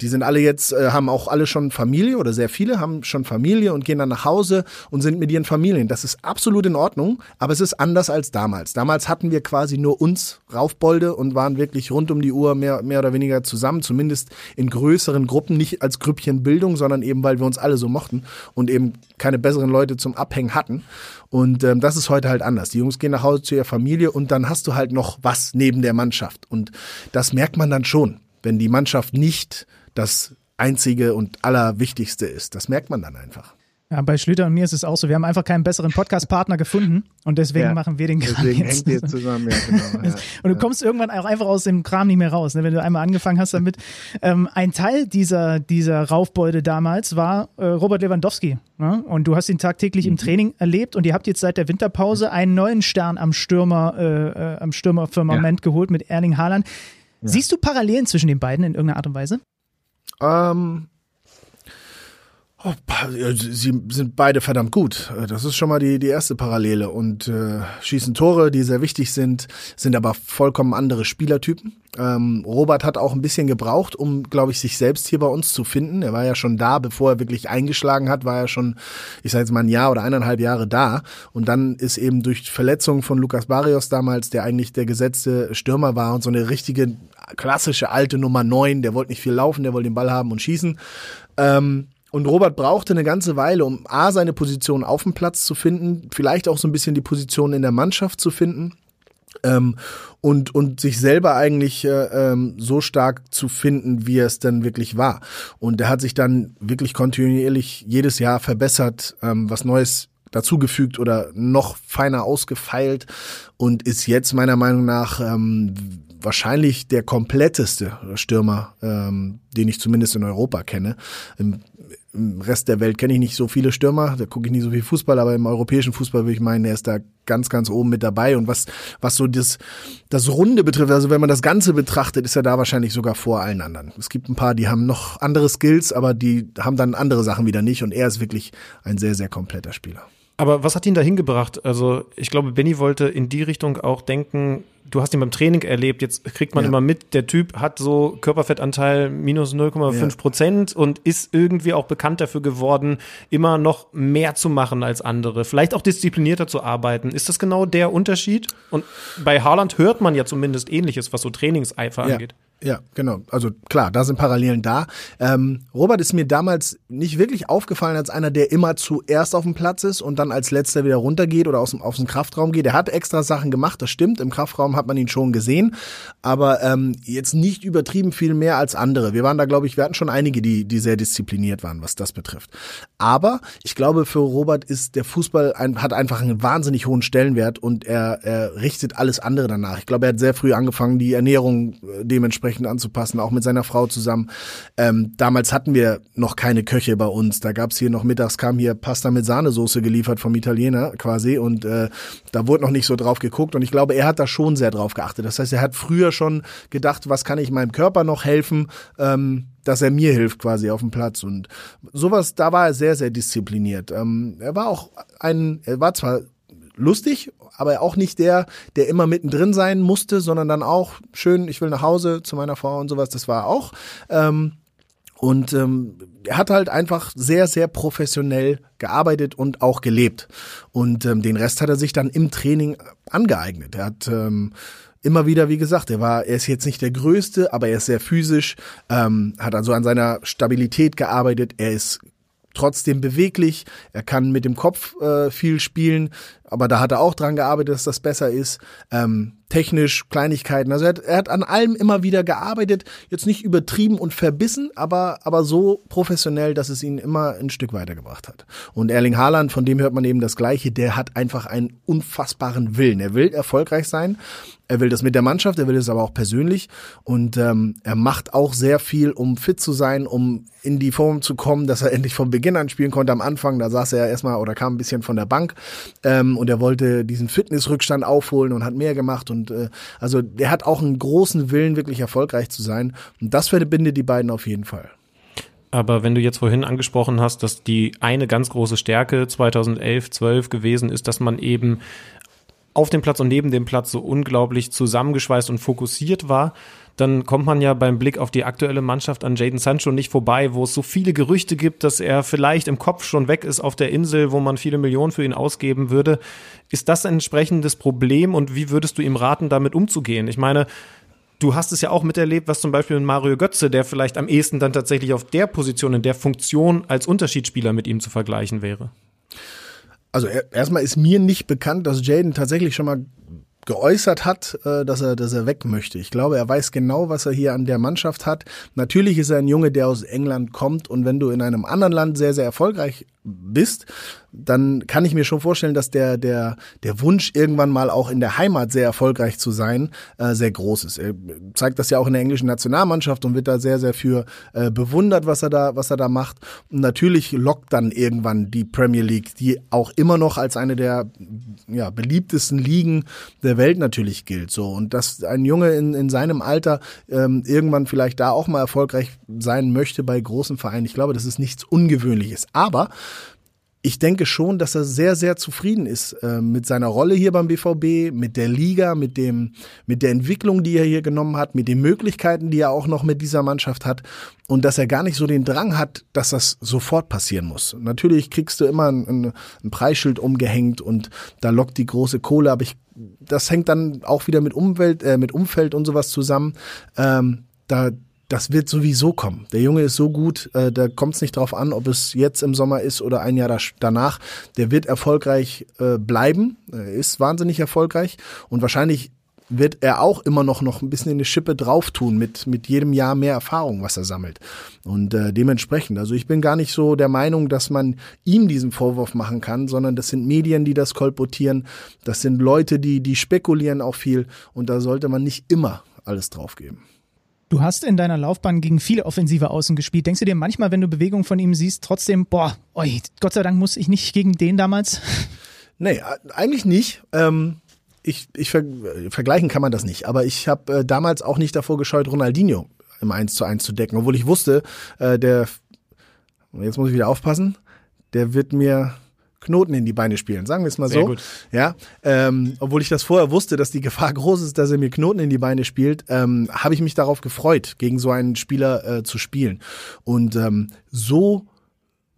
Die sind alle jetzt, äh, haben auch alle schon Familie oder sehr viele haben schon Familie und gehen dann nach Hause und sind mit ihren Familien. Das ist absolut in Ordnung, aber es ist anders als damals. Damals hatten wir quasi nur uns Raufbolde und waren wirklich rund um die Uhr mehr, mehr oder weniger zusammen, zumindest in größeren Gruppen, nicht als Grüppchenbildung, sondern eben, weil wir uns alle so mochten und eben keine besseren Leute zum Abhängen hatten. Und ähm, das ist heute halt anders. Die Jungs gehen nach Hause zu ihrer Familie und dann hast du halt noch was neben der Mannschaft. Und das merkt man dann schon, wenn die Mannschaft nicht das Einzige und Allerwichtigste ist. Das merkt man dann einfach. Ja, bei Schlüter und mir ist es auch so. Wir haben einfach keinen besseren Podcast-Partner gefunden und deswegen ja, machen wir den Kram deswegen jetzt. hängt ihr zusammen, ja, genau. Ja, und du kommst irgendwann auch einfach aus dem Kram nicht mehr raus, ne, wenn du einmal angefangen hast damit. Ähm, ein Teil dieser, dieser Raufbeute damals war äh, Robert Lewandowski. Ne? Und du hast ihn tagtäglich mhm. im Training erlebt und ihr habt jetzt seit der Winterpause einen neuen Stern am Stürmer, äh, äh am Stürmerfirmament geholt mit Erling Haaland. Siehst du Parallelen zwischen den beiden in irgendeiner Art und Weise? Ähm, oh, sie sind beide verdammt gut. Das ist schon mal die, die erste Parallele. Und äh, schießen Tore, die sehr wichtig sind, sind aber vollkommen andere Spielertypen. Ähm, Robert hat auch ein bisschen gebraucht, um, glaube ich, sich selbst hier bei uns zu finden. Er war ja schon da, bevor er wirklich eingeschlagen hat, war er schon, ich sage jetzt mal ein Jahr oder eineinhalb Jahre da. Und dann ist eben durch Verletzung von Lukas Barrios damals, der eigentlich der gesetzte Stürmer war und so eine richtige klassische alte Nummer neun, der wollte nicht viel laufen, der wollte den Ball haben und schießen. Ähm, und Robert brauchte eine ganze Weile, um A, seine Position auf dem Platz zu finden, vielleicht auch so ein bisschen die Position in der Mannschaft zu finden. Ähm, und, und sich selber eigentlich äh, ähm, so stark zu finden, wie er es dann wirklich war. Und er hat sich dann wirklich kontinuierlich jedes Jahr verbessert, ähm, was Neues dazugefügt oder noch feiner ausgefeilt und ist jetzt meiner Meinung nach ähm, wahrscheinlich der kompletteste Stürmer, ähm, den ich zumindest in Europa kenne. Im, im Rest der Welt kenne ich nicht so viele Stürmer, da gucke ich nicht so viel Fußball, aber im europäischen Fußball würde ich meinen, er ist da ganz, ganz oben mit dabei. Und was, was so das, das Runde betrifft, also wenn man das Ganze betrachtet, ist er da wahrscheinlich sogar vor allen anderen. Es gibt ein paar, die haben noch andere Skills, aber die haben dann andere Sachen wieder nicht. Und er ist wirklich ein sehr, sehr kompletter Spieler. Aber was hat ihn da hingebracht? Also ich glaube, Benny wollte in die Richtung auch denken, du hast ihn beim Training erlebt, jetzt kriegt man ja. immer mit, der Typ hat so Körperfettanteil minus 0,5 Prozent ja. und ist irgendwie auch bekannt dafür geworden, immer noch mehr zu machen als andere, vielleicht auch disziplinierter zu arbeiten. Ist das genau der Unterschied? Und bei Haaland hört man ja zumindest ähnliches, was so Trainingseifer ja. angeht. Ja, genau. Also klar, da sind Parallelen da. Ähm, Robert ist mir damals nicht wirklich aufgefallen als einer, der immer zuerst auf dem Platz ist und dann als letzter wieder runtergeht oder aus dem, aus dem Kraftraum geht. Er hat extra Sachen gemacht, das stimmt. Im Kraftraum hat man ihn schon gesehen, aber ähm, jetzt nicht übertrieben viel mehr als andere. Wir waren da, glaube ich, wir hatten schon einige, die, die sehr diszipliniert waren, was das betrifft. Aber ich glaube, für Robert ist der Fußball ein, hat einfach einen wahnsinnig hohen Stellenwert und er, er richtet alles andere danach. Ich glaube, er hat sehr früh angefangen, die Ernährung äh, dementsprechend dementsprechend anzupassen, auch mit seiner Frau zusammen. Ähm, damals hatten wir noch keine Köche bei uns. Da gab's hier noch mittags kam hier Pasta mit Sahnesoße geliefert vom Italiener quasi und äh, da wurde noch nicht so drauf geguckt und ich glaube, er hat da schon sehr drauf geachtet. Das heißt, er hat früher schon gedacht, was kann ich meinem Körper noch helfen, ähm, dass er mir hilft quasi auf dem Platz und sowas, da war er sehr, sehr diszipliniert. Ähm, er war auch ein, er war zwar lustig, aber auch nicht der, der immer mittendrin sein musste, sondern dann auch schön, ich will nach Hause zu meiner Frau und sowas, das war auch. Ähm, und ähm, er hat halt einfach sehr, sehr professionell gearbeitet und auch gelebt. Und ähm, den Rest hat er sich dann im Training angeeignet. Er hat ähm, immer wieder, wie gesagt, er war, er ist jetzt nicht der Größte, aber er ist sehr physisch, ähm, hat also an seiner Stabilität gearbeitet. Er ist trotzdem beweglich, er kann mit dem Kopf äh, viel spielen, aber da hat er auch dran gearbeitet, dass das besser ist. Ähm, technisch, Kleinigkeiten. Also er hat, er hat an allem immer wieder gearbeitet, jetzt nicht übertrieben und verbissen, aber, aber so professionell, dass es ihn immer ein Stück weitergebracht hat. Und Erling Haaland, von dem hört man eben das Gleiche, der hat einfach einen unfassbaren Willen. Er will erfolgreich sein, er will das mit der Mannschaft, er will es aber auch persönlich und ähm, er macht auch sehr viel, um fit zu sein, um in die Form zu kommen, dass er endlich von Beginn an spielen konnte. Am Anfang, da saß er erstmal oder kam ein bisschen von der Bank ähm, und er wollte diesen Fitnessrückstand aufholen und hat mehr gemacht und äh, also der hat auch einen großen Willen, wirklich erfolgreich zu sein und das verbindet die beiden auf jeden Fall. Aber wenn du jetzt vorhin angesprochen hast, dass die eine ganz große Stärke 2011, 12 gewesen ist, dass man eben auf dem Platz und neben dem Platz so unglaublich zusammengeschweißt und fokussiert war, dann kommt man ja beim Blick auf die aktuelle Mannschaft an Jaden Sancho nicht vorbei, wo es so viele Gerüchte gibt, dass er vielleicht im Kopf schon weg ist auf der Insel, wo man viele Millionen für ihn ausgeben würde. Ist das ein entsprechendes Problem und wie würdest du ihm raten, damit umzugehen? Ich meine, du hast es ja auch miterlebt, was zum Beispiel mit Mario Götze, der vielleicht am ehesten dann tatsächlich auf der Position, in der Funktion als Unterschiedsspieler mit ihm zu vergleichen wäre. Also erstmal ist mir nicht bekannt, dass Jaden tatsächlich schon mal geäußert hat, äh, dass er, dass er weg möchte. Ich glaube, er weiß genau, was er hier an der Mannschaft hat. Natürlich ist er ein Junge, der aus England kommt und wenn du in einem anderen Land sehr, sehr erfolgreich bist, dann kann ich mir schon vorstellen, dass der, der, der Wunsch, irgendwann mal auch in der Heimat sehr erfolgreich zu sein, äh, sehr groß ist. Er zeigt das ja auch in der englischen Nationalmannschaft und wird da sehr, sehr für äh, bewundert, was er da, was er da macht. Und natürlich lockt dann irgendwann die Premier League, die auch immer noch als eine der ja, beliebtesten Ligen der Welt natürlich gilt. So. Und dass ein Junge in, in seinem Alter ähm, irgendwann vielleicht da auch mal erfolgreich sein möchte bei großen Vereinen, ich glaube, das ist nichts Ungewöhnliches. Aber ich denke schon, dass er sehr, sehr zufrieden ist äh, mit seiner Rolle hier beim BVB, mit der Liga, mit dem, mit der Entwicklung, die er hier genommen hat, mit den Möglichkeiten, die er auch noch mit dieser Mannschaft hat und dass er gar nicht so den Drang hat, dass das sofort passieren muss. Natürlich kriegst du immer ein, ein Preisschild umgehängt und da lockt die große Kohle, aber ich, das hängt dann auch wieder mit Umwelt, äh, mit Umfeld und sowas zusammen. Ähm, da, das wird sowieso kommen. Der Junge ist so gut, äh, da kommt es nicht drauf an, ob es jetzt im Sommer ist oder ein Jahr da, danach. Der wird erfolgreich äh, bleiben, er ist wahnsinnig erfolgreich und wahrscheinlich wird er auch immer noch, noch ein bisschen in die Schippe drauf tun mit, mit jedem Jahr mehr Erfahrung, was er sammelt. Und äh, dementsprechend, also ich bin gar nicht so der Meinung, dass man ihm diesen Vorwurf machen kann, sondern das sind Medien, die das kolportieren, das sind Leute, die, die spekulieren auch viel und da sollte man nicht immer alles draufgeben. Du hast in deiner Laufbahn gegen viele offensive Außen gespielt. Denkst du dir manchmal, wenn du Bewegungen von ihm siehst, trotzdem, boah, oi, Gott sei Dank muss ich nicht gegen den damals? Nee, eigentlich nicht. Ähm, ich, ich ver vergleichen kann man das nicht, aber ich habe äh, damals auch nicht davor gescheut, Ronaldinho im 1 zu 1 zu decken, obwohl ich wusste, äh, der, jetzt muss ich wieder aufpassen, der wird mir Knoten in die Beine spielen, sagen wir es mal Sehr so. Gut. Ja, ähm, obwohl ich das vorher wusste, dass die Gefahr groß ist, dass er mir Knoten in die Beine spielt, ähm, habe ich mich darauf gefreut, gegen so einen Spieler äh, zu spielen. Und ähm, so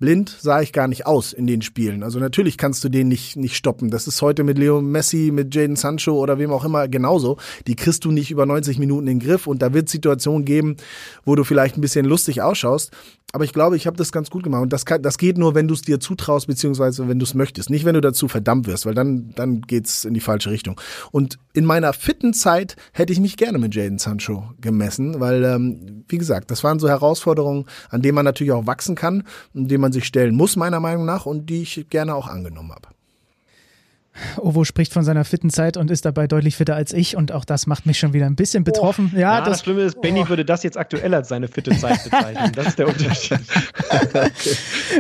blind sah ich gar nicht aus in den Spielen. Also natürlich kannst du den nicht, nicht stoppen. Das ist heute mit Leo Messi, mit Jaden Sancho oder wem auch immer genauso. Die kriegst du nicht über 90 Minuten in den Griff und da wird Situationen geben, wo du vielleicht ein bisschen lustig ausschaust. Aber ich glaube, ich habe das ganz gut gemacht. Und das, kann, das geht nur, wenn du es dir zutraust, beziehungsweise wenn du es möchtest. Nicht, wenn du dazu verdammt wirst, weil dann, dann geht's in die falsche Richtung. Und in meiner fitten Zeit hätte ich mich gerne mit Jaden Sancho gemessen, weil, ähm, wie gesagt, das waren so Herausforderungen, an denen man natürlich auch wachsen kann, und denen man sich stellen muss, meiner Meinung nach, und die ich gerne auch angenommen habe. Ovo spricht von seiner fitten Zeit und ist dabei deutlich fitter als ich und auch das macht mich schon wieder ein bisschen betroffen. Oh. Ja, ja, das, das Schlimme ist, Benny oh. würde das jetzt aktuell als seine fitte Zeit bezeichnen. Das ist der Unterschied. okay.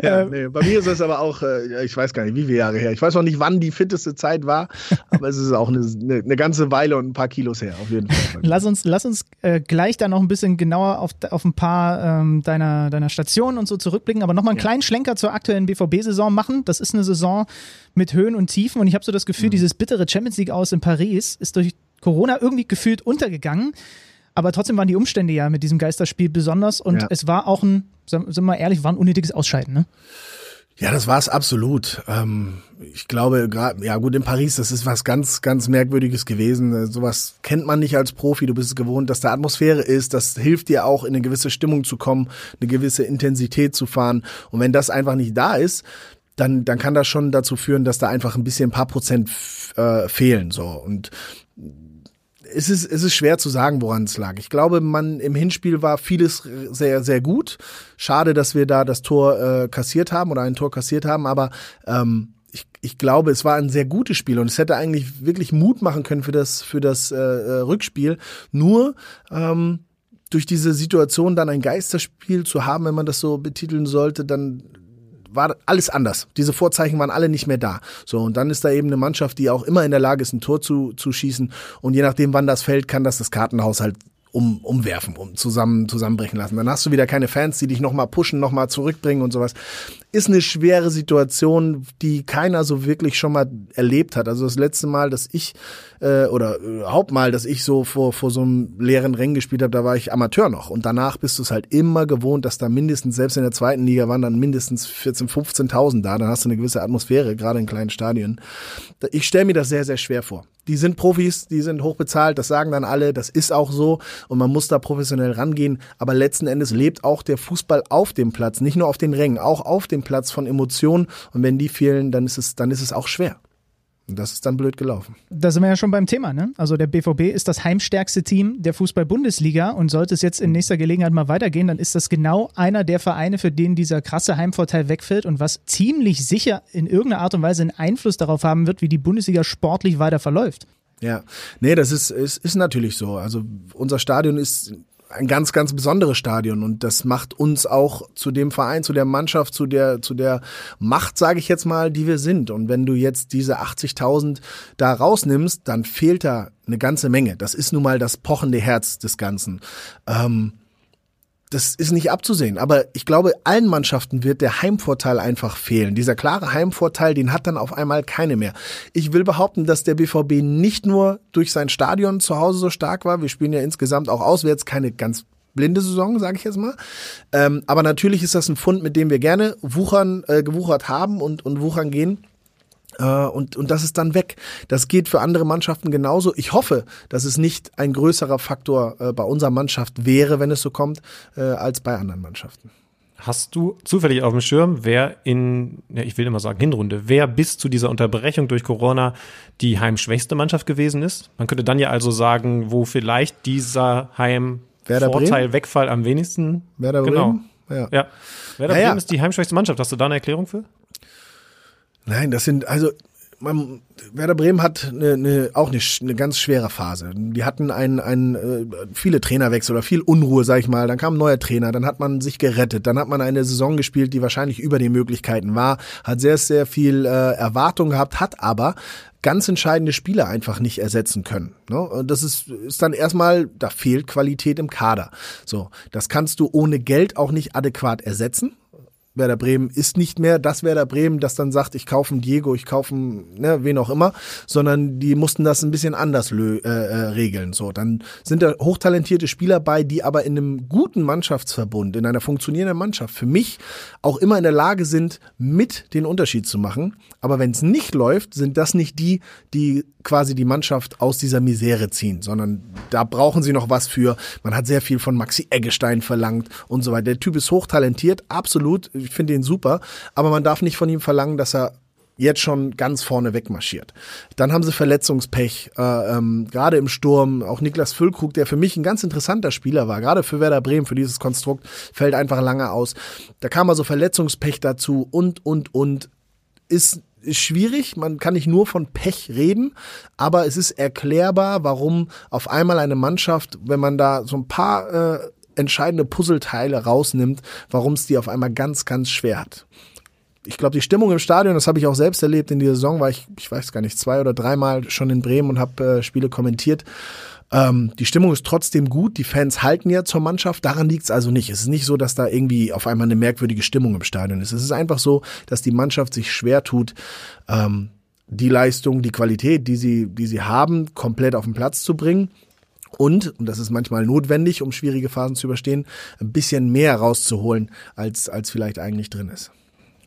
ja, nee, bei mir ist es aber auch, äh, ich weiß gar nicht, wie viele Jahre her. Ich weiß auch nicht, wann die fitteste Zeit war, aber es ist auch eine, eine, eine ganze Weile und ein paar Kilos her, auf jeden Fall. Lass uns, lass uns äh, gleich da noch ein bisschen genauer auf, auf ein paar ähm, deiner, deiner Stationen und so zurückblicken, aber nochmal einen ja. kleinen Schlenker zur aktuellen BVB-Saison machen. Das ist eine Saison mit Höhen und Tiefen und ich habe so das Gefühl, mhm. dieses bittere Champions League aus in Paris ist durch Corona irgendwie gefühlt untergegangen. Aber trotzdem waren die Umstände ja mit diesem Geisterspiel besonders und ja. es war auch ein, sind wir mal ehrlich, war ein unnötiges Ausscheiden, ne? Ja, das war es absolut. Ähm, ich glaube, gerade, ja gut, in Paris, das ist was ganz, ganz Merkwürdiges gewesen. Äh, sowas kennt man nicht als Profi. Du bist es gewohnt, dass da Atmosphäre ist. Das hilft dir auch, in eine gewisse Stimmung zu kommen, eine gewisse Intensität zu fahren. Und wenn das einfach nicht da ist, dann, dann kann das schon dazu führen, dass da einfach ein bisschen ein paar Prozent äh, fehlen. So. Und es ist, es ist schwer zu sagen, woran es lag. Ich glaube, man im Hinspiel war vieles sehr, sehr gut. Schade, dass wir da das Tor äh, kassiert haben oder ein Tor kassiert haben, aber ähm, ich, ich glaube, es war ein sehr gutes Spiel und es hätte eigentlich wirklich Mut machen können für das, für das äh, äh Rückspiel. Nur ähm, durch diese Situation dann ein Geisterspiel zu haben, wenn man das so betiteln sollte, dann war alles anders. Diese Vorzeichen waren alle nicht mehr da. So, und dann ist da eben eine Mannschaft, die auch immer in der Lage ist, ein Tor zu, zu schießen. Und je nachdem, wann das fällt, kann das das Kartenhaus halt um, umwerfen, um zusammen, zusammenbrechen lassen. Dann hast du wieder keine Fans, die dich nochmal pushen, nochmal zurückbringen und sowas. Ist eine schwere Situation, die keiner so wirklich schon mal erlebt hat. Also das letzte Mal, dass ich äh, oder überhaupt mal, dass ich so vor, vor so einem leeren Rennen gespielt habe, da war ich Amateur noch. Und danach bist du es halt immer gewohnt, dass da mindestens, selbst in der zweiten Liga waren dann mindestens 14.000, 15.000 da. Dann hast du eine gewisse Atmosphäre, gerade in kleinen Stadien. Ich stelle mir das sehr, sehr schwer vor. Die sind Profis, die sind hochbezahlt, das sagen dann alle, das ist auch so und man muss da professionell rangehen. Aber letzten Endes lebt auch der Fußball auf dem Platz, nicht nur auf den Rängen, auch auf dem Platz von Emotionen. Und wenn die fehlen, dann ist es, dann ist es auch schwer. Und das ist dann blöd gelaufen. Da sind wir ja schon beim Thema, ne? Also der BVB ist das heimstärkste Team der Fußball-Bundesliga und sollte es jetzt in nächster Gelegenheit mal weitergehen, dann ist das genau einer der Vereine, für den dieser krasse Heimvorteil wegfällt und was ziemlich sicher in irgendeiner Art und Weise einen Einfluss darauf haben wird, wie die Bundesliga sportlich weiter verläuft. Ja, nee, das ist, ist, ist natürlich so. Also unser Stadion ist ein ganz, ganz besonderes Stadion und das macht uns auch zu dem Verein, zu der Mannschaft, zu der, zu der Macht, sage ich jetzt mal, die wir sind. Und wenn du jetzt diese 80.000 da rausnimmst, dann fehlt da eine ganze Menge. Das ist nun mal das pochende Herz des Ganzen. Ähm, das ist nicht abzusehen. Aber ich glaube, allen Mannschaften wird der Heimvorteil einfach fehlen. Dieser klare Heimvorteil, den hat dann auf einmal keine mehr. Ich will behaupten, dass der BVB nicht nur durch sein Stadion zu Hause so stark war. Wir spielen ja insgesamt auch auswärts keine ganz blinde Saison, sage ich jetzt mal. Ähm, aber natürlich ist das ein Fund, mit dem wir gerne wuchern, äh, gewuchert haben und, und wuchern gehen. Äh, und, und das ist dann weg. Das geht für andere Mannschaften genauso. Ich hoffe, dass es nicht ein größerer Faktor äh, bei unserer Mannschaft wäre, wenn es so kommt, äh, als bei anderen Mannschaften. Hast du zufällig auf dem Schirm, wer in, ja, ich will immer sagen Hinrunde, wer bis zu dieser Unterbrechung durch Corona die heimschwächste Mannschaft gewesen ist? Man könnte dann ja also sagen, wo vielleicht dieser Heimvorteil, Wegfall am wenigsten. Werder genau. Bremen? Ja. ja. Werder ja, Bremen ist die heimschwächste Mannschaft. Hast du da eine Erklärung für? Nein, das sind, also man, Werder Bremen hat eine, eine, auch eine, eine ganz schwere Phase. Die hatten ein, ein, äh, viele Trainerwechsel oder viel Unruhe, sag ich mal. Dann kam ein neuer Trainer, dann hat man sich gerettet, dann hat man eine Saison gespielt, die wahrscheinlich über den Möglichkeiten war, hat sehr, sehr viel äh, Erwartung gehabt, hat aber ganz entscheidende Spieler einfach nicht ersetzen können. Ne? Und das ist, ist dann erstmal, da fehlt Qualität im Kader. So, das kannst du ohne Geld auch nicht adäquat ersetzen. Werder Bremen ist nicht mehr das Werder Bremen, das dann sagt, ich kaufe einen Diego, ich kaufe einen, ne, wen auch immer, sondern die mussten das ein bisschen anders äh, äh, regeln. So, dann sind da hochtalentierte Spieler bei, die aber in einem guten Mannschaftsverbund, in einer funktionierenden Mannschaft für mich auch immer in der Lage sind, mit den Unterschied zu machen. Aber wenn es nicht läuft, sind das nicht die, die quasi die Mannschaft aus dieser Misere ziehen, sondern da brauchen sie noch was für. Man hat sehr viel von Maxi Eggestein verlangt und so weiter. Der Typ ist hochtalentiert, absolut. Ich finde ihn super. Aber man darf nicht von ihm verlangen, dass er jetzt schon ganz vorne wegmarschiert. Dann haben sie Verletzungspech, äh, ähm, gerade im Sturm. Auch Niklas Füllkrug, der für mich ein ganz interessanter Spieler war, gerade für Werder Bremen, für dieses Konstrukt, fällt einfach lange aus. Da kam also Verletzungspech dazu und, und, und. Ist ist schwierig, man kann nicht nur von Pech reden, aber es ist erklärbar, warum auf einmal eine Mannschaft, wenn man da so ein paar äh, entscheidende Puzzleteile rausnimmt, warum es die auf einmal ganz, ganz schwer hat. Ich glaube, die Stimmung im Stadion, das habe ich auch selbst erlebt in dieser Saison, war ich, ich weiß gar nicht, zwei oder dreimal schon in Bremen und habe äh, Spiele kommentiert. Ähm, die Stimmung ist trotzdem gut, die Fans halten ja zur Mannschaft, daran liegt es also nicht. Es ist nicht so, dass da irgendwie auf einmal eine merkwürdige Stimmung im Stadion ist. Es ist einfach so, dass die Mannschaft sich schwer tut, ähm, die Leistung, die Qualität, die sie, die sie haben, komplett auf den Platz zu bringen. Und, und das ist manchmal notwendig, um schwierige Phasen zu überstehen, ein bisschen mehr rauszuholen, als, als vielleicht eigentlich drin ist.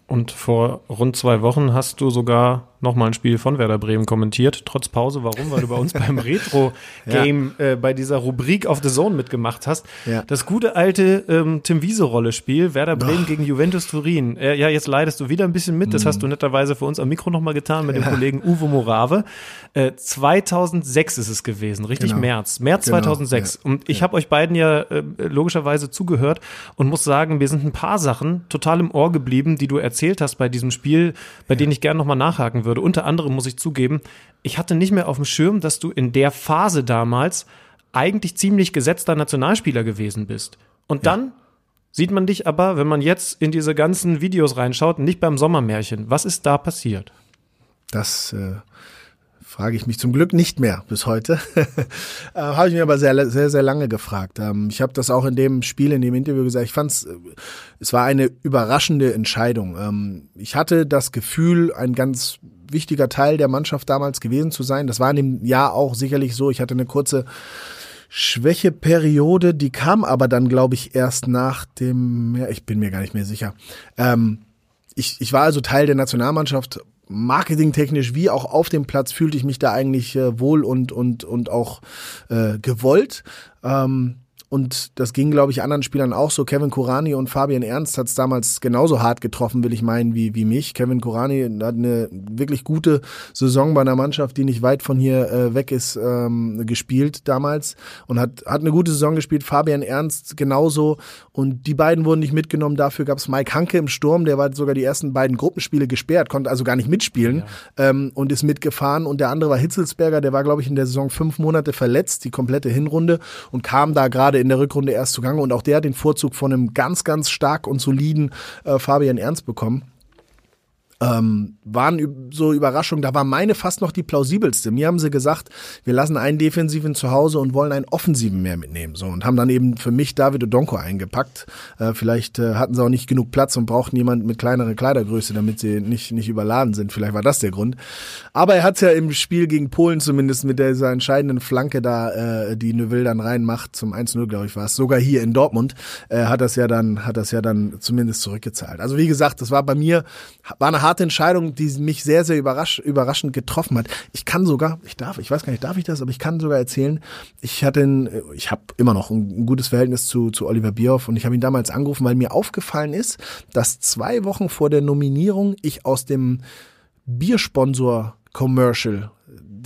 Und vor rund zwei Wochen hast du sogar nochmal ein Spiel von Werder Bremen kommentiert, trotz Pause. Warum? Weil du bei uns beim Retro-Game ja. äh, bei dieser Rubrik auf The Zone mitgemacht hast. Ja. Das gute alte ähm, Tim Wiese-Rolle-Spiel, Werder Bremen Doch. gegen Juventus Turin. Äh, ja, jetzt leidest du wieder ein bisschen mit. Das mhm. hast du netterweise für uns am Mikro nochmal getan mit ja. dem Kollegen Uwe Morave. Äh, 2006 ist es gewesen, richtig? Genau. März. März genau. 2006. Und ich habe euch beiden ja äh, logischerweise zugehört und muss sagen, mir sind ein paar Sachen total im Ohr geblieben, die du erzählt hast bei diesem Spiel, bei denen ich gerne nochmal nachhaken würde würde. Unter anderem muss ich zugeben, ich hatte nicht mehr auf dem Schirm, dass du in der Phase damals eigentlich ziemlich gesetzter Nationalspieler gewesen bist. Und dann sieht man dich aber, wenn man jetzt in diese ganzen Videos reinschaut, nicht beim Sommermärchen. Was ist da passiert? Das äh, frage ich mich zum Glück nicht mehr bis heute. äh, habe ich mir aber sehr, sehr, sehr lange gefragt. Ähm, ich habe das auch in dem Spiel, in dem Interview gesagt. Ich fand es, äh, es war eine überraschende Entscheidung. Ähm, ich hatte das Gefühl, ein ganz wichtiger Teil der Mannschaft damals gewesen zu sein. Das war in dem Jahr auch sicherlich so. Ich hatte eine kurze Schwächeperiode, die kam aber dann, glaube ich, erst nach dem, ja, ich bin mir gar nicht mehr sicher. Ähm, ich, ich war also Teil der Nationalmannschaft, marketingtechnisch wie auch auf dem Platz fühlte ich mich da eigentlich äh, wohl und, und, und auch äh, gewollt. Ähm, und das ging, glaube ich, anderen Spielern auch so. Kevin Kurani und Fabian Ernst hat es damals genauso hart getroffen, will ich meinen, wie, wie mich. Kevin Kurani hat eine wirklich gute Saison bei einer Mannschaft, die nicht weit von hier äh, weg ist, ähm, gespielt damals und hat, hat eine gute Saison gespielt. Fabian Ernst genauso. Und die beiden wurden nicht mitgenommen. Dafür gab es Mike Hanke im Sturm, der war sogar die ersten beiden Gruppenspiele gesperrt, konnte also gar nicht mitspielen ja. ähm, und ist mitgefahren. Und der andere war Hitzelsberger, der war, glaube ich, in der Saison fünf Monate verletzt, die komplette Hinrunde und kam da gerade in der Rückrunde erst zugange. Und auch der hat den Vorzug von einem ganz, ganz stark und soliden äh, Fabian Ernst bekommen ähm, waren so Überraschungen. Da war meine fast noch die plausibelste. Mir haben sie gesagt, wir lassen einen Defensiven zu Hause und wollen einen Offensiven mehr mitnehmen. So und haben dann eben für mich David Odonko eingepackt. Äh, vielleicht äh, hatten sie auch nicht genug Platz und brauchten jemanden mit kleinerer Kleidergröße, damit sie nicht nicht überladen sind. Vielleicht war das der Grund. Aber er hat ja im Spiel gegen Polen zumindest mit dieser entscheidenden Flanke da, äh, die Neuville dann reinmacht zum 1-0, glaube ich, war es. Sogar hier in Dortmund äh, hat das ja dann hat das ja dann zumindest zurückgezahlt. Also wie gesagt, das war bei mir war eine harte Entscheidung, die mich sehr, sehr überrasch, überraschend getroffen hat. Ich kann sogar, ich darf, ich weiß gar nicht, darf ich das, aber ich kann sogar erzählen, ich hatte, ich habe immer noch ein, gutes Verhältnis zu, zu Oliver Bierhoff und ich habe ihn damals angerufen, weil mir aufgefallen ist, dass zwei Wochen vor der Nominierung ich aus dem Biersponsor Commercial